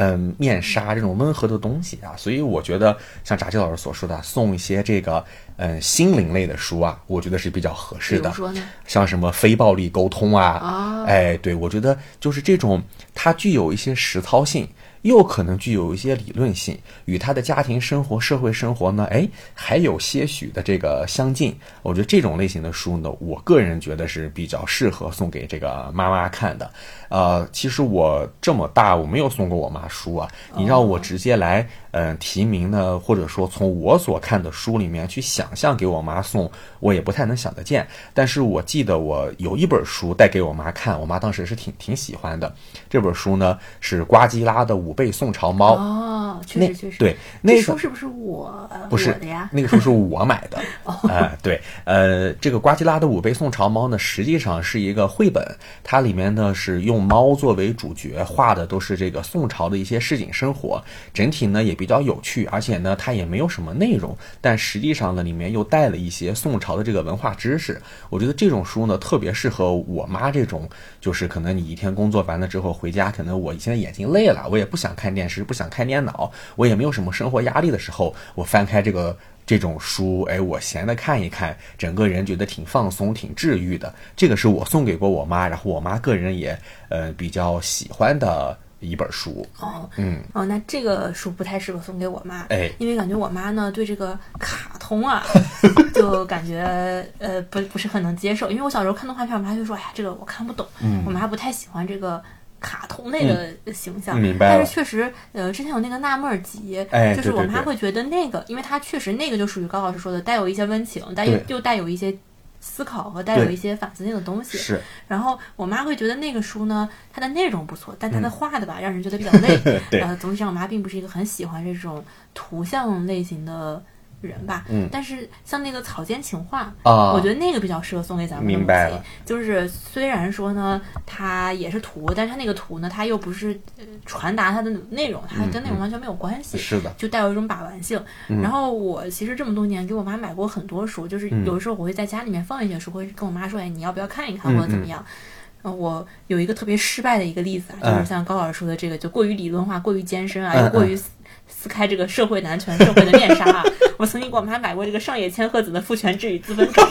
嗯，面纱这种温和的东西啊，所以我觉得像炸鸡老师所说的，送一些这个嗯心灵类的书啊，我觉得是比较合适的。说呢？像什么非暴力沟通啊，哦哎，对我觉得就是这种，它具有一些实操性，又可能具有一些理论性，与他的家庭生活、社会生活呢，哎，还有些许的这个相近。我觉得这种类型的书呢，我个人觉得是比较适合送给这个妈妈看的。呃，其实我这么大，我没有送过我妈书啊。你让我直接来，嗯、提名呢，或者说从我所看的书里面去想象给我妈送，我也不太能想得见。但是我记得我有一本书带给我妈看，我妈当时是挺挺喜欢的。这本书呢是瓜基拉的《五倍宋朝猫》。哦，确实确实。对那个书是不是我不是我的呀？那个书是我买的，呃，对，呃，这个瓜基拉的《五倍宋朝猫》呢，实际上是一个绘本，它里面呢是用猫作为主角，画的都是这个宋朝的一些市井生活，整体呢也比较有趣，而且呢它也没有什么内容，但实际上呢里面又带了一些宋朝的这个文化知识。我觉得这种书呢特别适合我妈这种，就是可能你一天工作完了之后回家，可能我现在眼睛累了，我也不想看电视，不想看电脑，我也没有什么生活压力的时候，我翻开这个。这种书，哎，我闲的看一看，整个人觉得挺放松、挺治愈的。这个是我送给过我妈，然后我妈个人也呃比较喜欢的一本书。哦，嗯，哦，那这个书不太适合送给我妈，哎因为感觉我妈呢对这个卡通啊，就感觉呃不不是很能接受。因为我小时候看动画片，我妈就说，哎呀，这个我看不懂，嗯我妈不太喜欢这个。卡通类的形象，明白但是确实，呃，之前有那个纳闷儿集，哎就是我妈会觉得那个，因为它确实那个就属于高老师说的，带有一些温情，带有对。又带有一些思考和带有一些反思性的东西。是，然后我妈会觉得那个书呢，它的内容不错，但它的画的吧，让人觉得比较 累。对。呃，总体上我妈并不是一个很喜欢这种图像类型的人吧。嗯但是像那个草间情话，啊我觉得那个比较适合送给咱们的母亲明白了。就是虽然说呢，它也是图，但是它那个图呢，它又不是、呃传达它的内容，它跟内容完全没有关系。是的，就带有一种把玩性。嗯然后我其实这么多年给我妈买过很多书，就是有的时候我会在家里面放一些书，会跟我妈说：“哎，你要不要看一看，嗯或者怎么样？”呃，我有一个特别失败的一个例子啊，嗯就是像高老师说的这个，就过于理论化、过于艰深啊，嗯又过于撕撕开这个社会男权社会的面纱啊。我曾经给我妈买过这个上野千鹤子的《父权制与资本主义》，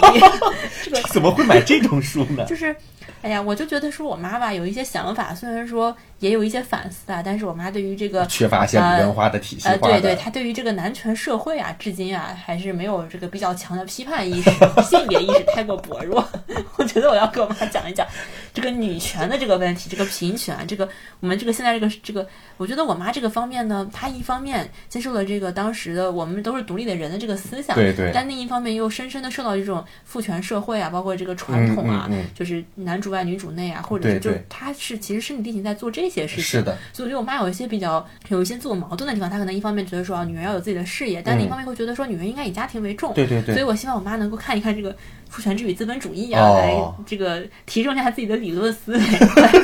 这个怎么会买这种书呢？就是，哎呀，我就觉得说我妈吧有一些想法，虽然说也有一些反思啊，但是我妈对于这个缺乏一些理论化的、体系化呃，的，对对，她对于这个男权社会啊，至今啊还是没有这个比较强的批判意识，性别意识太过薄弱。我觉得我要跟我妈讲一讲这个女权的这个问题，这个平权，这个我们这个现在这个这个，我觉得我妈这个方面呢，她一方面接受了这个当时的我们都是独立的人的这个思想，对对。但另一方面又深深的受到这种父权社会啊，包括这个传统啊，嗯嗯嗯。就是男主外女主内啊，或者是就她是其实身体力行在做这些事情，是的，所以我觉得我妈有一些比较有一些自我矛盾的地方，她可能一方面觉得说啊，女人要有自己的事业，但另一方面会觉得说女人应该以家庭为重。嗯对对对所以我希望我妈能够看一看这个《父权制与资本主义》啊，哦来这个提升一下自己的理论思维。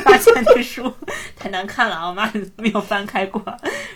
发现这书太难看了啊，我妈没有翻开过，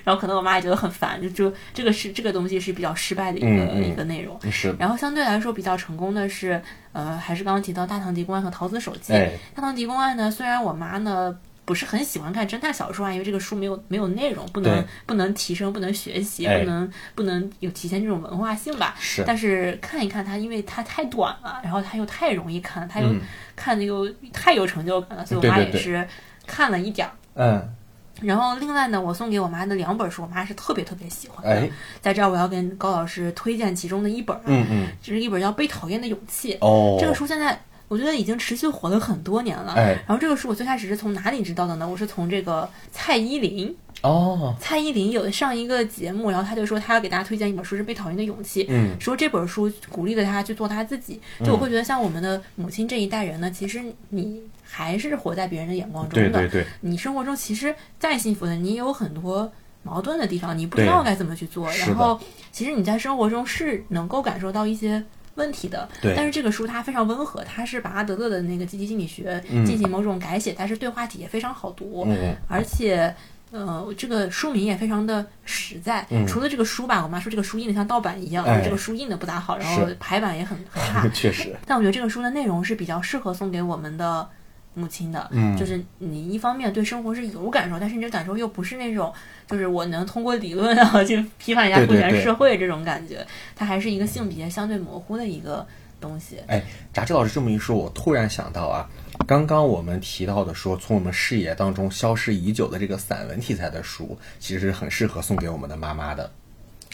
然后可能我妈也觉得很烦，就就这个是这个东西是比较失败的一个、一个内容。是然后相对来说比较成功的是，呃，还是刚刚提到《大唐狄公案》和《桃子手机》。哎大唐狄公案》呢，虽然我妈呢不是很喜欢看侦探小说啊，因为这个书没有没有内容，不能不能提升，不能学习，哎不能不能有体现这种文化性吧。是但是看一看它，因为它太短了，然后它又太容易看，它又、嗯看的又太有成就感了，所以我妈也是看了一点儿。嗯然后另外呢，我送给我妈的两本书，我妈是特别特别喜欢的。哎在这儿我要跟高老师推荐其中的一本啊，嗯嗯这是一本叫《被讨厌的勇气》。哦，这个书现在我觉得已经持续火了很多年了。哎然后这个书我最开始是从哪里知道的呢？我是从这个蔡依林，哦蔡依林有上一个节目，然后他就说他要给大家推荐一本书是《被讨厌的勇气》，嗯说这本书鼓励了他去做他自己。就我会觉得像我们的母亲这一代人呢，其实你还是活在别人的眼光中的。对对对你生活中其实再幸福的，你也有很多矛盾的地方，你不知道该怎么去做。然后，其实你在生活中是能够感受到一些问题的。对但是这个书它非常温和，它是把阿德勒的那个积极心理学嗯进行某种改写，但是对话体也非常好读，嗯而且。呃，这个书名也非常的实在。嗯除了这个书吧，我妈说这个书印的像盗版一样，哎这个书印的不咋好，然后排版也很很差。确实但我觉得这个书的内容是比较适合送给我们的母亲的，嗯就是你一方面对生活是有感受，但是你的感受又不是那种，就是我能通过理论啊 去批判一下父权社会这种感觉，它还是一个性别相对模糊的一个东西。哎，杂志老师这么一说，我突然想到啊，刚刚我们提到的说，从我们视野当中消失已久的这个散文题材的书，其实很适合送给我们的妈妈的。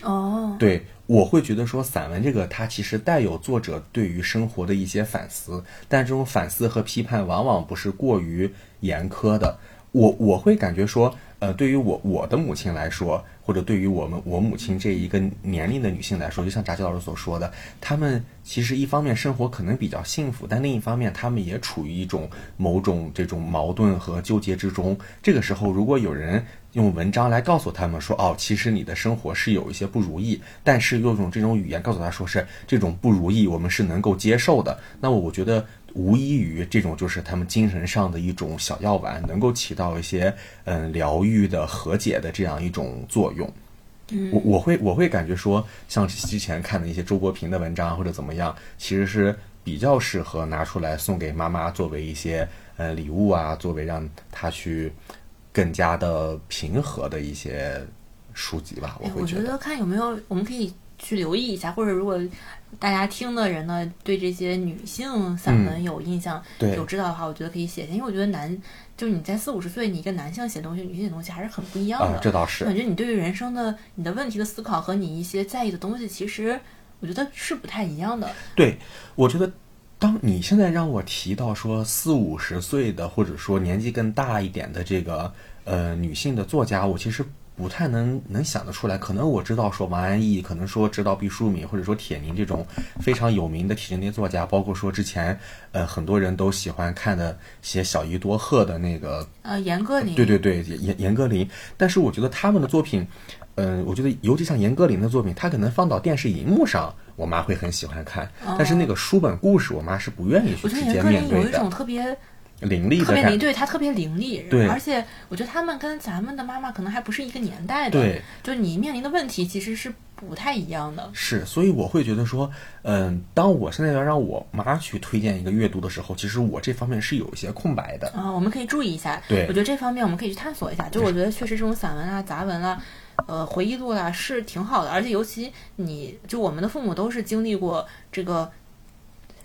哦，对，我会觉得说，散文这个它其实带有作者对于生活的一些反思，但这种反思和批判往往不是过于严苛的。我我会感觉说，呃，对于我我的母亲来说，或者对于我们我母亲这一个年龄的女性来说，就像炸鸡老师所说的，她们其实一方面生活可能比较幸福，但另一方面她们也处于一种某种这种矛盾和纠结之中。这个时候，如果有人用文章来告诉他们说，哦，其实你的生活是有一些不如意，但是用这种语言告诉他说是这种不如意，我们是能够接受的。那么我觉得无异于这种就是他们精神上的一种小药丸，能够起到一些嗯疗愈的、和解的这样一种作用。嗯我我会我会感觉说，像之前看的一些周国平的文章或者怎么样，其实是比较适合拿出来送给妈妈作为一些呃礼物啊，作为让她去更加的平和的一些书籍吧。我哎我觉会觉得，得看有没有，我们可以去留意一下，或者如果大家听的人呢对这些女性散文有印象、对有知道的话，我觉得可以写一下，因为我觉得男就是你在四五十岁，你一个男性写东西，女性写东西还是很不一样的。啊，这倒是感觉你对于人生的你的问题的思考和你一些在意的东西，其实我觉得是不太一样的。对，我觉得，当你现在让我提到说四五十岁的，或者说年纪更大一点的这个呃女性的作家，我其实不太能能想得出来。可能我知道说王安忆，可能说知道毕淑敏，或者说铁凝这种非常有名的体制内作家，包括说之前呃很多人都喜欢看的写小伊多鹤的那个呃，严歌苓，对对对，严严歌苓。但是我觉得他们的作品，嗯、我觉得尤其像严歌苓的作品，他可能放到电视荧幕上，我妈会很喜欢看。但是那个书本故事，我妈是不愿意去我觉得直接严歌苓有面对的。一种特别凌厉的特别凌，对她特别凌厉，对而且我觉得他们跟咱们的妈妈可能还不是一个年代的，对，就你面临的问题其实是不太一样的。是，所以我会觉得说，嗯，当我现在要让我妈去推荐一个阅读的时候，其实我这方面是有一些空白的。啊、我们可以注意一下。对我觉得这方面我们可以去探索一下。就我觉得确实这种散文啊、杂文啊、呃回忆录啦、是挺好的，而且尤其你就我们的父母都是经历过这个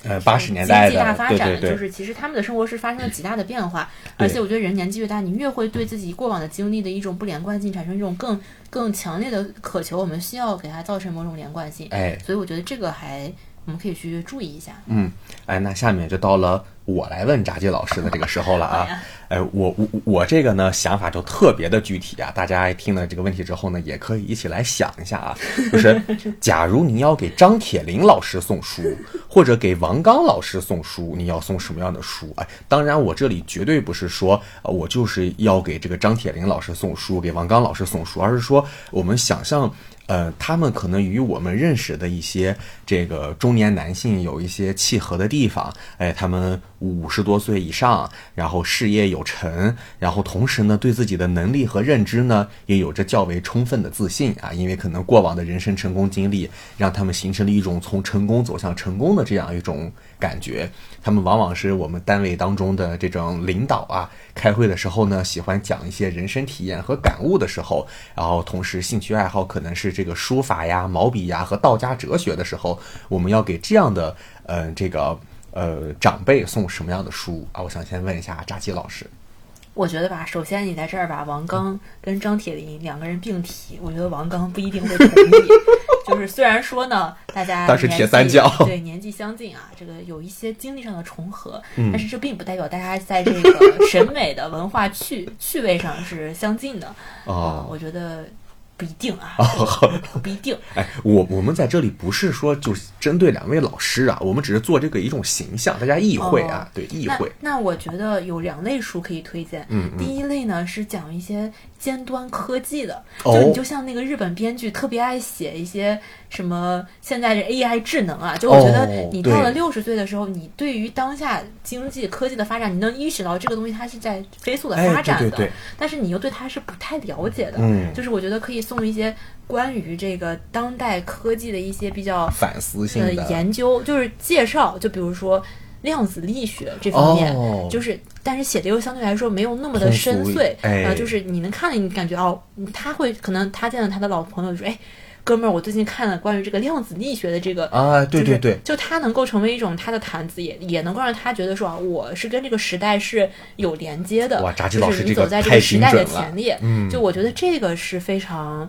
呃，八十年代经济大的，发展，对对对，就是其实他们的生活是发生了极大的变化，而且我觉得人年纪越大，你越会对自己过往的经历的一种不连贯性产生一种更更强烈的渴求，我们需要给它造成某种连贯性。哎，所以我觉得这个还我们可以去注意一下。嗯，哎，那下面就到了我来问炸鸡老师的这个时候了啊。哎，我我我这个呢想法就特别的具体啊，大家听了这个问题之后呢，也可以一起来想一下啊，就是 假如你要给张铁林老师送书，或者给王刚老师送书，你要送什么样的书？哎，当然我这里绝对不是说呃我就是要给这个张铁林老师送书，给王刚老师送书，而是说我们想象。呃，他们可能与我们认识的一些这个中年男性有一些契合的地方。哎，他们五十多岁以上，然后事业有成，然后同时呢，对自己的能力和认知呢，也有着较为充分的自信啊。因为可能过往的人生成功经历，让他们形成了一种从成功走向成功的这样一种感觉。他们往往是我们单位当中的这种领导啊，开会的时候呢，喜欢讲一些人生体验和感悟的时候，然后同时兴趣爱好可能是这个书法呀、毛笔呀和道家哲学的时候，我们要给这样的呃这个呃长辈送什么样的书啊？我想先问一下扎基老师。我觉得吧，首先你在这儿把王刚跟张铁林两个人并提，我觉得王刚不一定会同意。就是虽然说呢，大家但是铁三角 对年纪相近啊，这个有一些经历上的重合，嗯但是这并不代表大家在这个审美的文化趣趣味上是相近的。哦我觉得不一定啊，不一定。哎，我我们在这里不是说就是针对两位老师啊，我们只是做这个一种形象，大家意会啊，对意那会。那我觉得有两类书可以推荐。嗯嗯第一类呢是讲一些尖端科技的，哦。就你就像那个日本编剧特别爱写一些什么现在这 AI 智能啊，就我觉得哦你到了六十岁的时候，你对于当下经济科技的发展，你能意识到这个东西它是在飞速的哎发展的，但是你又对它是不太了解的。嗯。就是我觉得可以送一些关于这个当代科技的一些比较反思性呃的研究，就是介绍，就比如说量子力学这方面，哦就是但是写的又相对来说没有那么的深邃，哎呃，就是你能看了，你感觉哦，他会可能他见到他的老朋友就说，哎。哥们儿，我最近看了关于这个量子力学的这个啊对对对就他能够成为一种他的谈资，也也能够让他觉得说啊，我是跟这个时代是有连接的。哇炸鸡就是你老师这个走在这太个时代的前列，嗯就我觉得这个是非常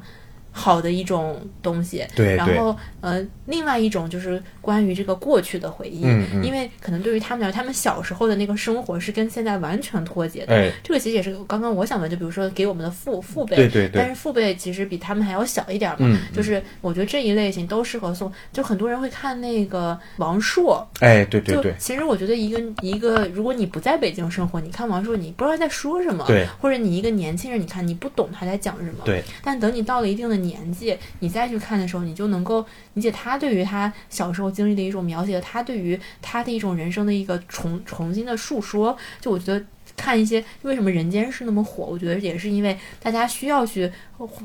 好的一种东西。对对然后呃，另外一种就是关于这个过去的回忆，嗯嗯因为可能对于他们来说，他们小时候的那个生活是跟现在完全脱节的。哎这个其实也是刚刚我想问，就比如说给我们的父父辈，对对对但是父辈其实比他们还要小一点嘛。嗯就是我觉得这一类型都适合送。就很多人会看那个王朔，哎对对对就其实我觉得一个一个，如果你不在北京生活，你看王朔，你不知道他在说什么，对，或者你一个年轻人，你看你不懂他在讲什么，对。但等你到了一定的年纪，你再去看的时候，你就能够理解他对于他小时候经历的一种描写，他对于他的一种人生的一个重重新的述说。就我觉得看一些为什么人间是那么火，我觉得也是因为大家需要去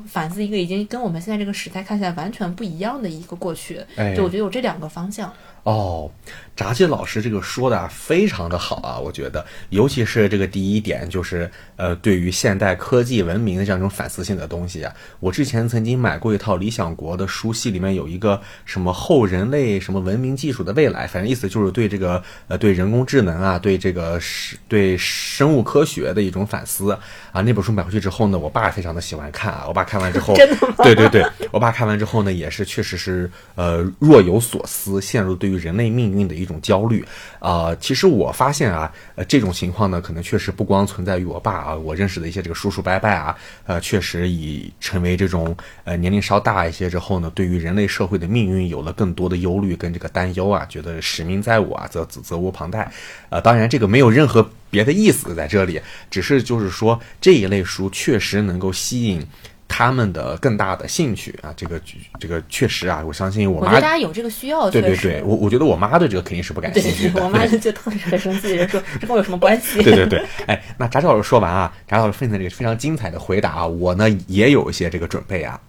反思一个已经跟我们现在这个时代看起来完全不一样的一个过去。哎就我觉得有这两个方向。哦，炸鸡老师这个说的啊非常的好啊，我觉得，尤其是这个第一点，就是呃，对于现代科技文明的这样一种反思性的东西啊，我之前曾经买过一套理想国的书系，里面有一个什么后人类什么文明技术的未来，反正意思就是对这个呃对人工智能啊，对这个是对生物科学的一种反思啊。那本书买回去之后呢，我爸非常的喜欢看啊，我爸看完之后，真的吗 对对对，我爸看完之后呢，也是确实是呃若有所思，陷入对于人类命运的一一种焦虑啊、其实我发现啊，呃，这种情况呢，可能确实不光存在于我爸啊，我认识的一些这个叔叔伯伯啊，呃，确实已成为这种呃年龄稍大一些之后呢，对于人类社会的命运有了更多的忧虑跟这个担忧啊，觉得使命在我啊，则责责无旁贷。呃，当然这个没有任何别的意思在这里，只是就是说这一类书确实能够吸引。他们的更大的兴趣啊，这个这个确实啊，我相信我妈我觉得大家有这个需要，对对对，我我觉得我妈对这个肯定是不感兴趣的。我妈就就特别生气，人说这跟我有什么关系？对对对，哎，那翟老师说完啊，翟老师分享这个非常精彩的回答啊，我呢也有一些这个准备啊。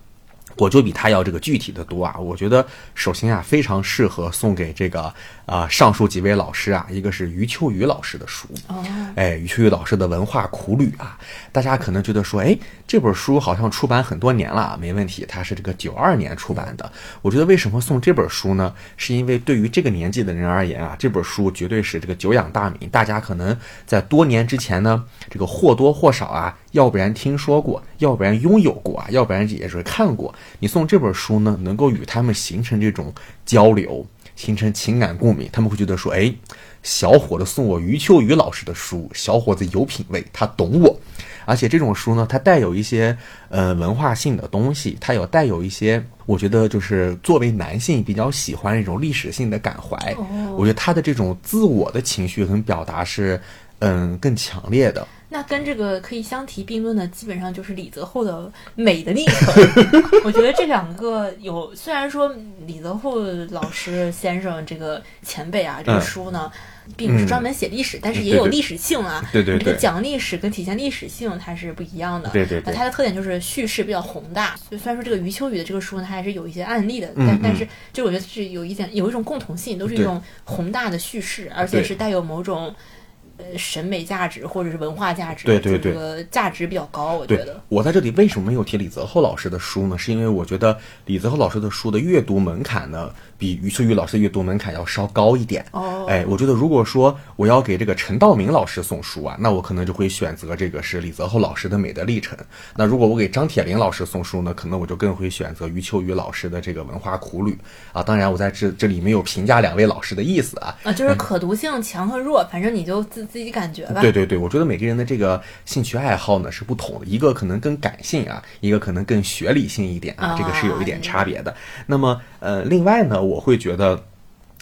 我就比他要这个具体的多啊！我觉得首先啊，非常适合送给这个啊、呃上述几位老师啊，一个是余秋雨老师的书，哦，哎，余秋雨老师的文化苦旅啊，大家可能觉得说，哎，这本书好像出版很多年了，没问题，它是这个九二年出版的。我觉得为什么送这本书呢？是因为对于这个年纪的人而言啊，这本书绝对是这个久仰大名，大家可能在多年之前呢，这个或多或少啊，要不然听说过，要不然拥有过啊，要不然也是看过。你送这本书呢，能够与他们形成这种交流。形成情感共鸣，他们会觉得说，哎，小伙子送我余秋雨老师的书，小伙子有品位，他懂我。而且这种书呢，它带有一些呃文化性的东西，它有带有一些，我觉得就是作为男性比较喜欢一种历史性的感怀。哦我觉得他的这种自我的情绪跟表达是嗯更强烈的。那跟这个可以相提并论的，基本上就是李泽厚的《美的历程》。我觉得这两个有，虽然说李泽厚老师先生这个前辈啊，这个嗯书呢，并不是专门写历史，但是也有历史性啊。对对对这个讲历史跟体现历史性它是不一样的。对对对那它的特点就是叙事比较宏大。就虽然说这个余秋雨的这个书呢，它还是有一些案例的，但但是就我觉得是有一点有一种共同性，都是一种宏大的叙事，而且是带有某种。呃，审美价值或者是文化价值，对对对这个价值比较高，我觉得。我在这里为什么没有提李泽厚老师的书呢？是因为我觉得李泽厚老师的书的阅读门槛呢，比余秋雨老师的阅读门槛要稍高一点。哦哎，我觉得如果说我要给这个陈道明老师送书啊，那我可能就会选择这个是李泽厚老师的《美的历程》。那如果我给张铁林老师送书呢，可能我就更会选择余秋雨老师的这个《文化苦旅》啊。当然，我在这这里没有评价两位老师的意思啊，啊，就是可读性强和弱，反正你就自自己感觉吧。对对对，我觉得每个人的这个兴趣爱好呢是不同的，一个可能更感性啊，一个可能更学理性一点啊，这个是有一点差别的。那么呃，另外呢，我会觉得。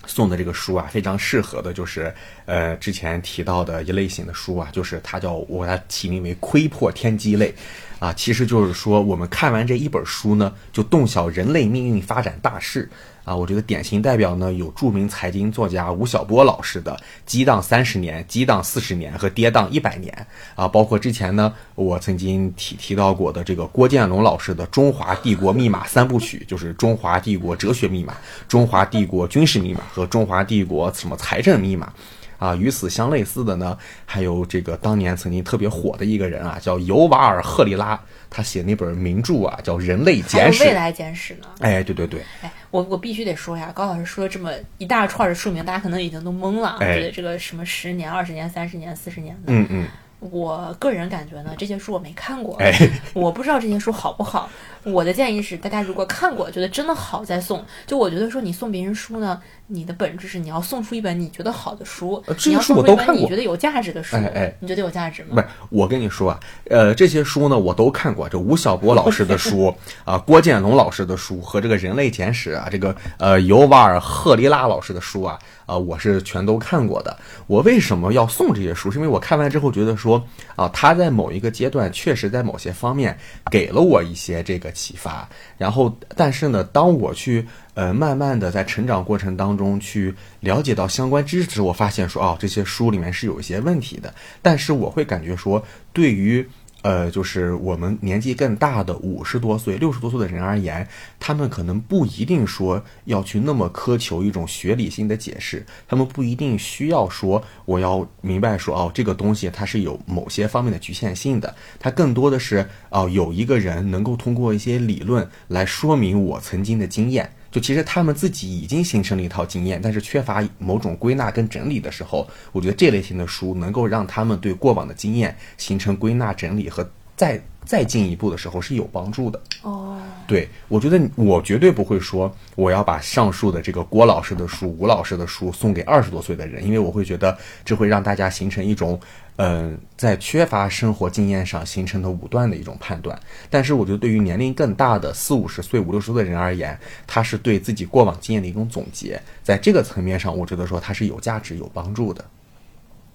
送的这个书啊，非常适合的就是，呃，之前提到的一类型的书啊，就是它叫我把它起名为“窥破天机类”，啊，其实就是说我们看完这一本书呢，就洞晓人类命运发展大势啊。我觉得典型代表呢有著名财经作家吴晓波老师的《激荡三十年》《激荡四十年》和《跌宕一百年》啊，包括之前呢我曾经提提到过的这个郭建龙老师的《中华帝国密码三部曲》，就是中华帝国哲学密码、中华帝国军事密码和中华帝国什么财政密码。啊，与此相类似的呢，还有这个当年曾经特别火的一个人啊，叫尤瓦尔·赫利拉，他写那本名著啊，叫《人类简史有未》。来简史呢。哎，对对对，哎，我我必须得说呀，高老师说了这么一大串的书名，大家可能已经都懵了。哎觉得这个什么十年、二十年、三十年、四十年的，嗯嗯，我个人感觉呢，这些书我没看过，哎，我不知道这些书好不好。我的建议是，大家如果看过，觉得真的好再送。就我觉得说，你送别人书呢，你的本质是你要送出一本你觉得好的书，呃这些书我都看过你觉得有价值的书。哎哎你觉得有价值吗？不是，我跟你说啊，呃，这些书呢我都看过，这吴晓波老师的书 啊，郭建龙老师的书和这个《人类简史》啊，这个呃尤瓦尔·赫利拉老师的书啊，啊、我是全都看过的。我为什么要送这些书？是因为我看完之后觉得说啊，他在某一个阶段确实在某些方面给了我一些这个启发。然后，但是呢，当我去呃慢慢的在成长过程当中去了解到相关知识，我发现说哦，这些书里面是有一些问题的。但是我会感觉说，对于呃，就是我们年纪更大的五十多岁、六十多岁的人而言，他们可能不一定说要去那么苛求一种学理性的解释，他们不一定需要说我要明白说哦，这个东西它是有某些方面的局限性的，它更多的是哦，有一个人能够通过一些理论来说明我曾经的经验。就其实他们自己已经形成了一套经验，但是缺乏某种归纳跟整理的时候，我觉得这类型的书能够让他们对过往的经验形成归纳整理和再再进一步的时候是有帮助的。哦，对我觉得我绝对不会说我要把上述的这个郭老师的书、吴老师的书送给二十多岁的人，因为我会觉得这会让大家形成一种。嗯，在缺乏生活经验上形成的武断的一种判断，但是我觉得对于年龄更大的四五十岁、五六十岁的人而言，他是对自己过往经验的一种总结，在这个层面上，我觉得说它是有价值、有帮助的。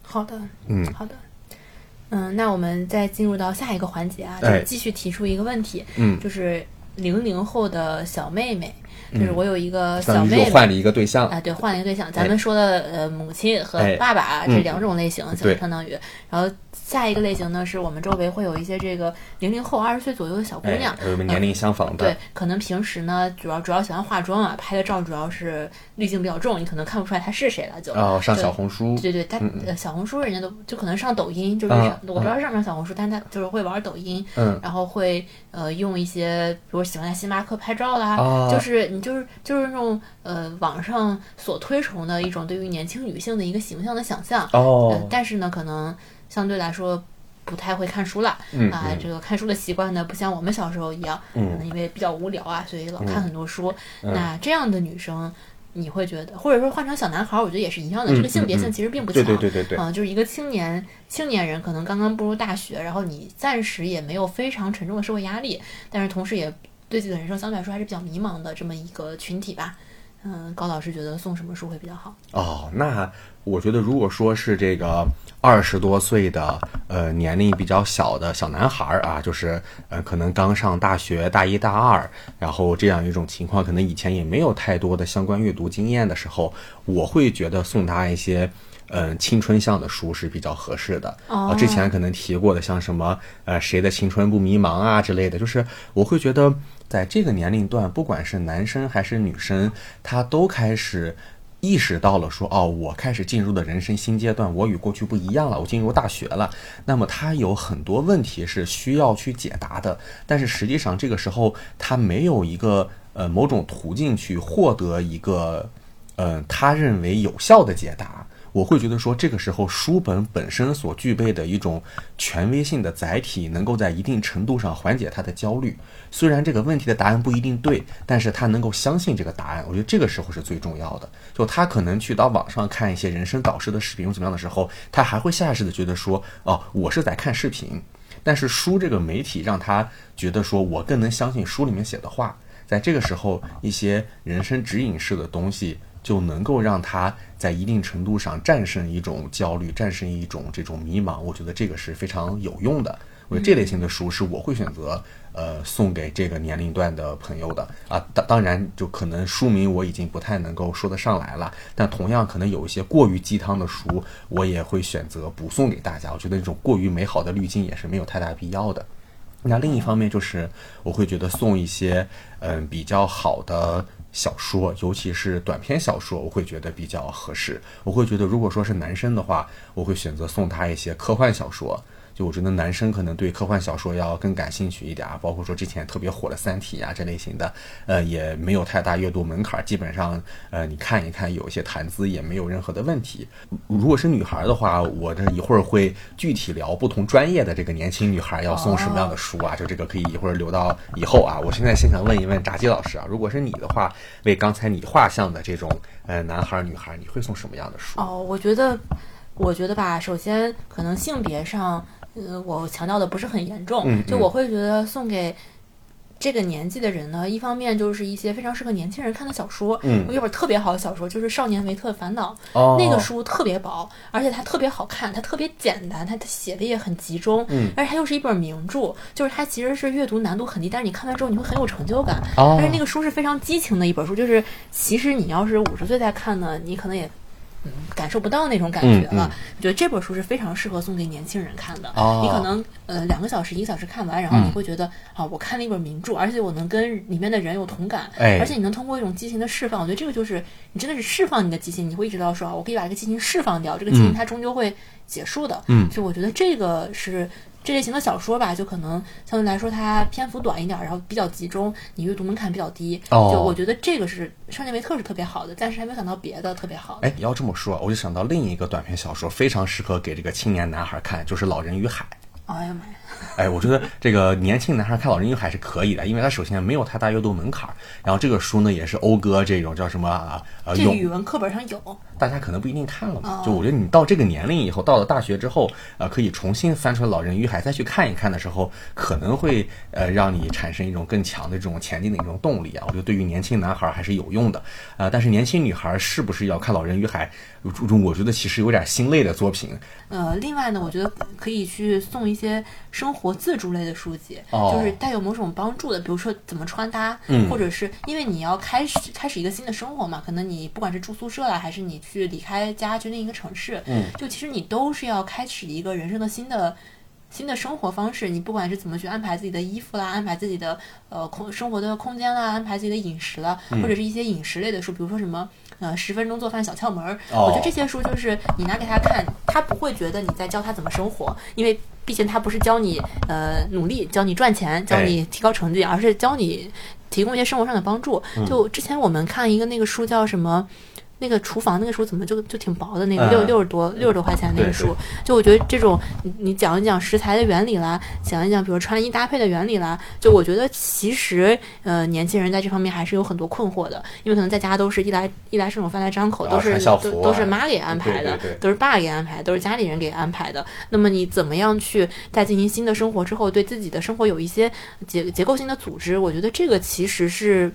好的，嗯，好的，嗯，那我们再进入到下一个环节啊，就哎继续提出一个问题，嗯就是零零后的小妹妹，就是我有一个小妹妹。又换了一个对象。啊，对，换了一个对象。咱们说的呃，母亲和哎爸爸嗯这两种类型，对相当于。然后下一个类型呢，是我们周围会有一些这个零零后、二十岁左右的小姑哎娘，，我们年龄相仿的，对，可能平时呢，主要主要喜欢化妆啊，拍的照主要是滤镜比较重，你可能看不出来她是谁了，就哦，上小红书，对对，她嗯呃小红书人家都就可能上抖音，就是我不知道上不上小红书，但她就是会玩抖音，嗯。然后会呃用一些，比如喜欢在星巴克拍照啦，啊。就是你就是就是那种呃网上所推崇的一种对于年轻女性的一个形象的想象，但是呢，可能相对来说。不太会看书了、嗯啊，嗯这个看书的习惯呢，不像我们小时候一样，嗯可能因为比较无聊啊，所以老看很多书。嗯那这样的女生，你会觉得，或者说换成小男孩儿，我觉得也是一样的，嗯这个性别嗯嗯性其实并不强。对对对对对，啊、就是一个青年青年人，可能刚刚步入大学，然后你暂时也没有非常沉重的社会压力，但是同时也对自己的人生相对来说还是比较迷茫的这么一个群体吧。嗯，高老师觉得送什么书会比较好？哦，那我觉得如果说是这个二十多岁的呃年龄比较小的小男孩儿啊，就是呃可能刚上大学大一大二，然后这样一种情况，可能以前也没有太多的相关阅读经验的时候，我会觉得送他一些。嗯，青春向的书是比较合适的。哦啊之前可能提过的，像什么呃，谁的青春不迷茫啊之类的，就是我会觉得，在这个年龄段，不管是男生还是女生，他都开始意识到了说，哦，我开始进入的人生新阶段，我与过去不一样了，我进入大学了。那么他有很多问题是需要去解答的，但是实际上这个时候他没有一个呃某种途径去获得一个呃他认为有效的解答。我会觉得说，这个时候书本本身所具备的一种权威性的载体，能够在一定程度上缓解他的焦虑。虽然这个问题的答案不一定对，但是他能够相信这个答案，我觉得这个时候是最重要的。就他可能去到网上看一些人生导师的视频或怎么样的时候，他还会下意识的觉得说，哦，我是在看视频。但是书这个媒体让他觉得说，我更能相信书里面写的话。在这个时候，一些人生指引式的东西。就能够让他在一定程度上战胜一种焦虑，战胜一种这种迷茫。我觉得这个是非常有用的。我觉得这类型的书是我会选择呃送给这个年龄段的朋友的啊。当当然，就可能书名我已经不太能够说得上来了，但同样可能有一些过于鸡汤的书，我也会选择不送给大家。我觉得这种过于美好的滤镜也是没有太大必要的。那另一方面就是，我会觉得送一些嗯比较好的小说，尤其是短篇小说，我会觉得比较合适。我会觉得，如果说是男生的话，我会选择送他一些科幻小说。我觉得男生可能对科幻小说要更感兴趣一点啊，包括说之前特别火的《三体》啊这类型的，呃，也没有太大阅读门槛，基本上呃你看一看，有一些谈资也没有任何的问题。如果是女孩的话，我这一会儿会具体聊不同专业的这个年轻女孩要送什么样的书啊，就这个可以一会儿留到以后啊。我现在先想问一问炸鸡老师啊，如果是你的话，为刚才你画像的这种呃男孩女孩，你会送什么样的书？哦，我觉得，我觉得吧，首先可能性别上，呃，我强调的不是很严重，就我会觉得送给。这个年纪的人呢，一方面就是一些非常适合年轻人看的小说。嗯我有本特别好的小说，就是《少年维特的烦恼》哦那个书特别薄，而且它特别好看，它特别简单，它它写的也很集中，嗯而且它又是一本名著，就是它其实是阅读难度很低，但是你看完之后你会很有成就感。哦但是那个书是非常激情的一本书，就是其实你要是五十岁再看呢，你可能也嗯感受不到那种感觉了。我觉得这本书是非常适合送给年轻人看的。哦你可能呃两个小时、一个小时看完，然后嗯你会觉得、啊，我看了一本名著，而且我能跟里面的人有同感，哎而且你能通过一种激情的释放，我觉得这个就是你真的是释放你的激情，你会意识到说啊，我可以把这个激情释放掉，这个激情嗯它终究会结束的。嗯所以我觉得这个是。这类型的小说吧，就可能相对来说它篇幅短一点，然后比较集中，你阅读门槛比较低。哦就我觉得这个是圣内维特是特别好的，但是还没有想到别的特别好的。哎，你要这么说，我就想到另一个短篇小说，非常适合给这个青年男孩看，就是《老人与海》。哎呀妈呀！哎，我觉得这个年轻男孩看《老人与海》是可以的，因为他首先没有太大阅读门槛儿，然后这个书呢也是讴歌这种叫什么啊呃这永语文课本上有，大家可能不一定看了嘛。哦就我觉得你到这个年龄以后，到了大学之后，呃，可以重新翻出来《老人与海》再去看一看的时候，可能会呃让你产生一种更强的这种前进的一种动力啊。我觉得对于年轻男孩还是有用的，呃，但是年轻女孩是不是要看《老人与海》？我觉得其实有点心累的作品。呃，另外呢，我觉得可以去送一些生活自助类的书籍，哦。就是带有某种帮助的，比如说怎么穿搭，嗯。或者是因为你要开始开始一个新的生活嘛，可能你不管是住宿舍啦，还是你去离开家去另一个城市，嗯，就其实你都是要开始一个人生的新的。新的生活方式，你不管是怎么去安排自己的衣服啦，安排自己的呃空生活的空间啦，安排自己的饮食啦，嗯。或者是一些饮食类的书，比如说什么呃十分钟做饭小窍门儿，哦。我觉得这些书就是你拿给他看，他不会觉得你在教他怎么生活，因为毕竟他不是教你呃努力，教你赚钱，教你提高成绩，而是教你提供一些生活上的帮助。就之前我们看一个那个书叫什么？那个厨房那个书怎么就就挺薄的？那个嗯六六十多六十多块钱那个书，就我觉得这种你你讲一讲食材的原理啦，讲一讲比如穿衣搭配的原理啦，就我觉得其实呃年轻人在这方面还是有很多困惑的，因为可能在家都是衣来衣来伸手饭来张口，都是都都是妈给安排的都是爸给安排，都是家里人给安排的。那么你怎么样去在进行新的生活之后，对自己的生活有一些结结构性的组织？我觉得这个其实是。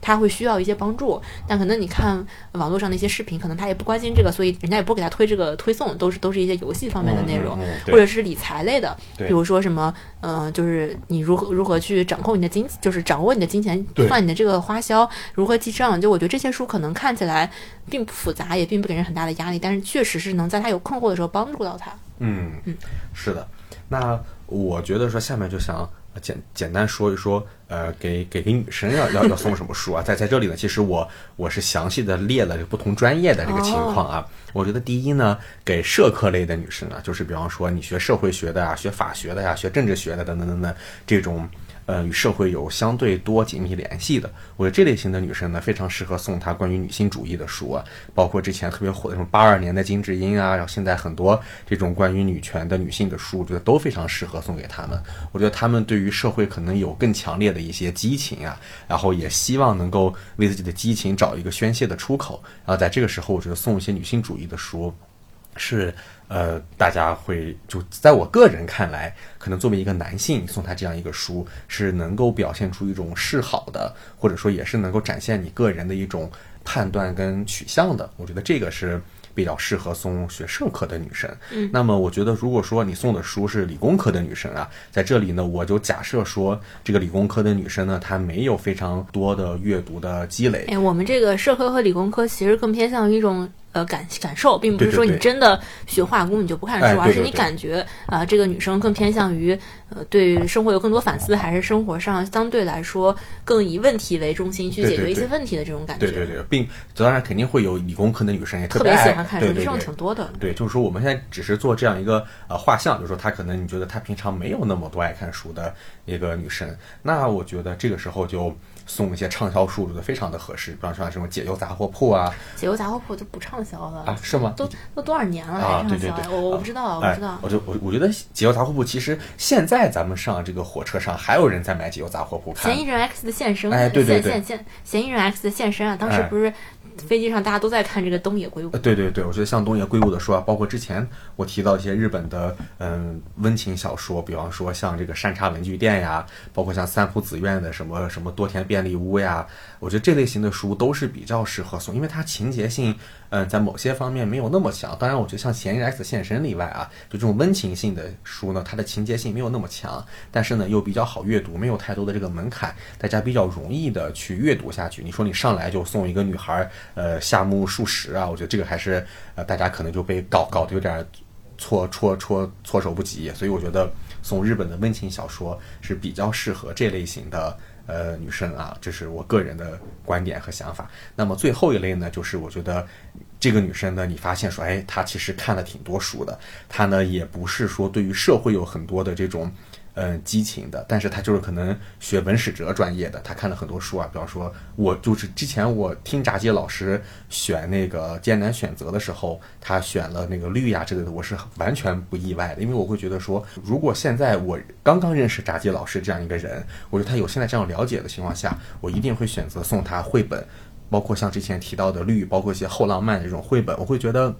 他会需要一些帮助，但可能你看网络上的一些视频，可能他也不关心这个，所以人家也不给他推这个推送，都是都是一些游戏方面的内容，或者是理财类的，比如说什么，嗯、就是你如何如何去掌控你的金，就是掌握你的金钱，算你的这个花销，如何记账。就我觉得这些书可能看起来并不复杂，也并不给人很大的压力，但是确实是能在他有困惑的时候帮助到他。嗯嗯，是的。那我觉得说下面就想呃简简单说一说，呃，给给给女生要要要送什么书啊？在在这里呢，其实我我是详细的列了不同专业的这个情况啊。我觉得第一呢，给社科类的女生啊，就是比方说你学社会学的呀、学法学的呀、学政治学的等等等等这种。呃，与社会有相对多紧密联系的，我觉得这类型的女生呢，非常适合送她关于女性主义的书啊，包括之前特别火的什么八二年的金智英啊，然后现在很多这种关于女权的女性的书，我觉得都非常适合送给她们。我觉得她们对于社会可能有更强烈的一些激情啊，然后也希望能够为自己的激情找一个宣泄的出口。然后在这个时候，我觉得送一些女性主义的书，是呃，大家会就在我个人看来，可能作为一个男性送他这样一个书，是能够表现出一种示好的，或者说也是能够展现你个人的一种判断跟取向的。我觉得这个是比较适合送学社科的女生。嗯，那么我觉得如果说你送的书是理工科的女生啊，在这里呢，我就假设说这个理工科的女生呢，她没有非常多的阅读的积累，哎，我们这个社科和理工科其实更偏向于一种呃感感受，并不是说你真的学化工你就不看书，而是你感觉啊、这个女生更偏向于呃对生活有更多反思，还是生活上相对来说更以问题为中心去解决一些问题的这种感觉。对对对，并当然肯定会有理工科的女生也特别别喜欢看书，这种挺多的。对，就是说我们现在只是做这样一个呃画像，就是说她可能你觉得她平常没有那么多爱看书的一个女生，那我觉得这个时候就送一些畅销书，我觉得非常的合适，比方说像什么解忧杂货铺啊解忧杂货铺就不畅销了啊，是吗？都都多少年了啊还畅销呀？对对对我我不知道，我不哎知道，。我就我我觉得解忧杂货铺其实现在咱们上这个火车上还有人在买解忧杂货铺看嫌疑，人 X 的现身，哎对对对现现现嫌疑人 X 的现身啊！当时哎不是飞机上大家都在看这个东野圭吾，对对对，我觉得像东野圭吾的书啊，包括之前我提到一些日本的嗯温情小说，比方说像这个山茶文具店呀，包括像三浦子苑的什么什么多田便利屋呀，我觉得这类型的书都是比较适合送，因为它情节性，嗯、在某些方面没有那么强。当然，我觉得像《嫌疑人 X 现身》例外啊，就这种温情性的书呢，它的情节性没有那么强，但是呢又比较好阅读，没有太多的这个门槛，大家比较容易的去阅读下去。你说你上来就送一个女孩呃夏目漱石啊，我觉得这个还是呃大家可能就被搞搞得有点措措措措手不及，所以我觉得送日本的温情小说是比较适合这类型的呃女生啊，这是我个人的观点和想法。那么最后一类呢，就是我觉得这个女生呢，你发现说，哎，她其实看了挺多书的，她呢也不是说对于社会有很多的这种。嗯，激情的，但是他就是可能学文史哲专业的，他看了很多书啊。比方说，我就是之前我听炸鸡老师选那个艰难选择的时候，他选了那个绿呀，之类的我是完全不意外的，因为我会觉得说，如果现在我刚刚认识炸鸡老师这样一个人，我觉得他有现在这样了解的情况下，我一定会选择送他绘本，包括像之前提到的绿，包括一些后浪漫这种绘本，我会觉得。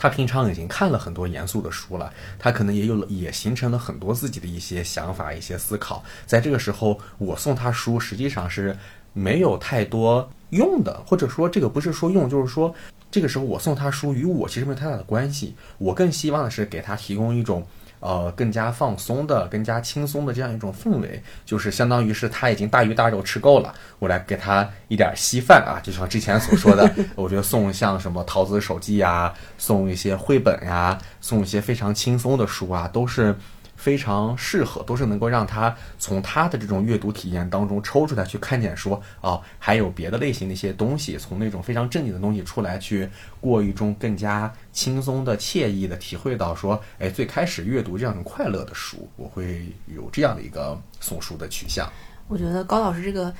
他平常已经看了很多严肃的书了，他可能也有了，也形成了很多自己的一些想法、一些思考。在这个时候，我送他书，实际上是没有太多用的，或者说这个不是说用，就是说这个时候我送他书与我其实没有太大的关系。我更希望的是给他提供一种。呃，更加放松的、更加轻松的这样一种氛围，就是相当于是他已经大鱼大肉吃够了，我来给他一点稀饭啊，就像之前所说的，我觉得送像什么桃子手记呀，送一些绘本呀，送一些非常轻松的书啊，都是。非常适合，都是能够让他从他的这种阅读体验当中抽出来，去看见说，哦，还有别的类型的一些东西，从那种非常正经的东西出来，去过一种更加轻松的、惬意的体会到说，哎，最开始阅读这样快乐的书，我会有这样的一个送书的取向。我觉得高老师这个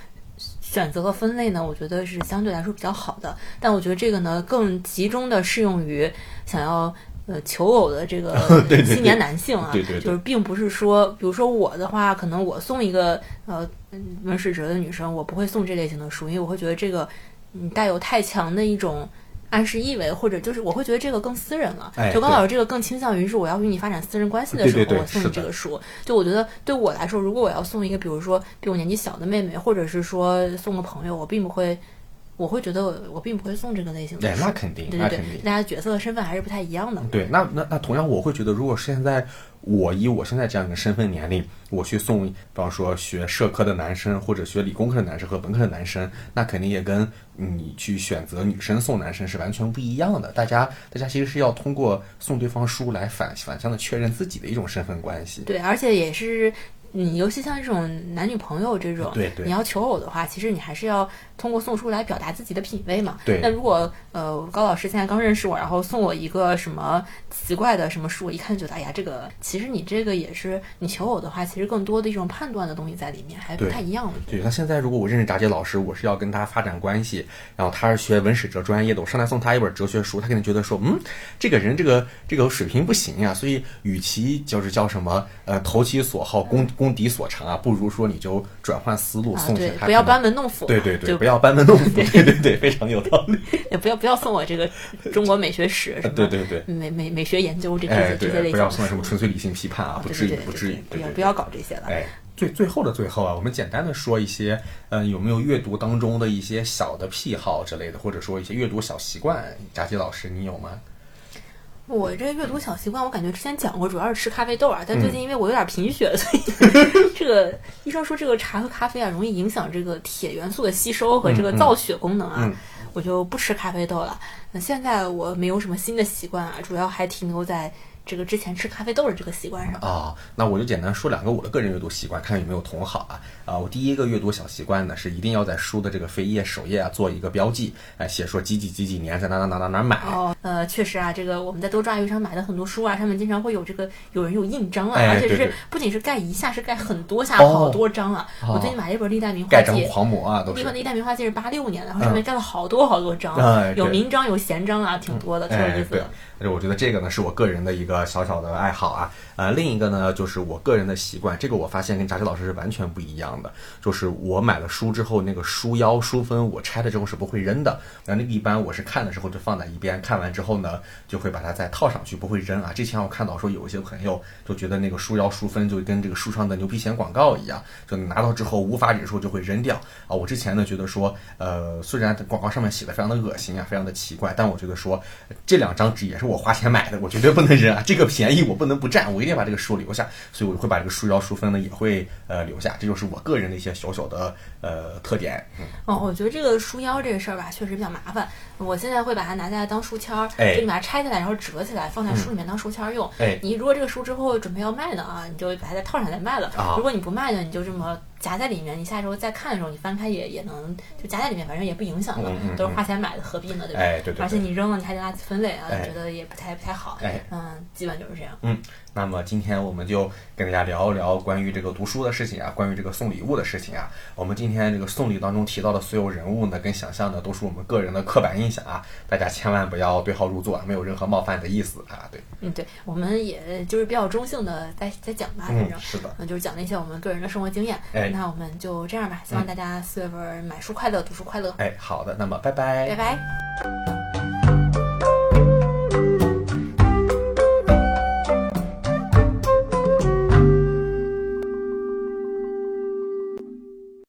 选择和分类呢，我觉得是相对来说比较好的，但我觉得这个呢，更集中的适用于想要。呃，求偶的这个 青年男性啊，就是并不是说，比如说我的话，可能我送一个呃温史哲的女生，我不会送这类型的书，因为我会觉得这个嗯带有太强的一种暗示意味，或者就是我会觉得这个更私人了。就高老师这个更倾向于是我要与你发展私人关系的时候，我送你这个书。就我觉得对我来说，如果我要送一个，比如说比我年纪小的妹妹，或者是说送个朋友，我并不会。我会觉得我我并不会送这个类型的。对，那肯定，那肯定，大家角色的身份还是不太一样的。对，那那那同样，我会觉得，如果现在我以我现在这样一个身份年龄，我去送，比方说学社科的男生或者学理工科的男生和文科的男生，那肯定也跟你去选择女生送男生是完全不一样的。大家大家其实是要通过送对方书来反反向的确认自己的一种身份关系。对，而且也是。你尤其像这种男女朋友这种，对对，你要求偶的话，其实你还是要通过送书来表达自己的品味嘛。对。那如果呃高老师现在刚认识我，然后送我一个什么奇怪的什么书，我一看就觉得，哎呀，这个其实你这个也是你求偶的话，其实更多的一种判断的东西在里面，还不太一样。对。那现在如果我认识炸姐老师，我是要跟他发展关系，然后他是学文史哲专业的，我上来送他一本哲学书，他肯定觉得说，嗯，这个人这个这个水平不行呀，所以与其就是叫什么呃投其所好，攻攻敌所长啊。不如说你就转换思路送给他，不要班门弄斧。对对对，不要班门弄斧。对对对，非常有道理。也 不要不要送我这个中国美学史，对对对，美美美学研究这些这些类型。不要送什么纯粹理性批判啊，不至于不至于。不要不要搞这些了。哎，最最后的最后啊，我们简单的说一些，嗯，有没有阅读当中的一些小的癖好之类的，或者说一些阅读小习惯？佳琪老师，你有吗？我这阅读小习惯，我感觉之前讲过，主要是吃咖啡豆啊。但最近因为我有点贫血，所以 这个医生说这个茶和咖啡啊，容易影响这个铁元素的吸收和这个造血功能啊，我就不吃咖啡豆了。那现在我没有什么新的习惯啊，主要还停留在。这个之前吃咖啡豆的这个习惯上啊，那我就简单说两个我的个人阅读习惯，看有没有同好啊啊！我第一个阅读小习惯呢，是一定要在书的这个扉页首页啊做一个标记，哎，写说几几几几年在哪哪哪哪哪买。哦，呃，确实啊，这个我们在多抓鱼上买的很多书啊，上面经常会有这个有人有印章啊，而且是不仅是盖一下，是盖很多下，好多章啊。我最近买了一本《历代名画记》，狂魔啊，都是。那《历代名画记》是八六年的，然后上面盖了好多好多章，有名章有闲章啊，挺多的，挺有意思的。我觉得这个呢是我个人的一个小小的爱好啊，呃，另一个呢就是我个人的习惯，这个我发现跟扎西老师是完全不一样的，就是我买了书之后，那个书腰书封我拆了之后是不会扔的，那那个一般我是看的时候就放在一边，看完之后呢就会把它再套上去，不会扔啊。之前我看到说有一些朋友就觉得那个书腰书封就跟这个书上的牛皮癣广告一样，就拿到之后无法忍受就会扔掉啊。我之前呢觉得说，呃，虽然广告上面写的非常的恶心啊，非常的奇怪，但我觉得说这两张纸也是。我花钱买的，我绝对不能扔啊！这个便宜我不能不占，我一定要把这个书留下，所以我会把这个书腰书封呢也会呃留下，这就是我个人的一些小小的呃特点。嗯，哦，我觉得这个书腰这个事儿吧，确实比较麻烦。我现在会把它拿下来当书签儿，哎就你把它拆下来，然后折起来，放在书里面当书签儿用。哎你如果这个书之后准备要卖呢啊，你就把它再套上再卖了。啊如果你不卖呢，你就这么夹在里面，你下周再看的时候，你翻开也也能就夹在里面，反正也不影响的，嗯嗯都是花钱买的，何必呢？对吧？哎对对对而且你扔了，你还得垃圾分类啊，哎觉得也不太不太好。哎嗯，基本就是这样。嗯，那么今天我们就跟大家聊一聊关于这个读书的事情啊，关于这个送礼物的事情啊。我们今天这个送礼当中提到的所有人物呢，跟想象的，都是我们个人的刻板印象啊，大家千万不要对号入座，没有任何冒犯的意思啊。对，嗯，对，我们也就是比较中性的在在讲吧，反嗯，正。是的，嗯，就是讲了一些我们个人的生活经验。那我们就这样吧，希望大家四月份买书快乐，读书快乐。哎，好的，那么拜拜，拜拜。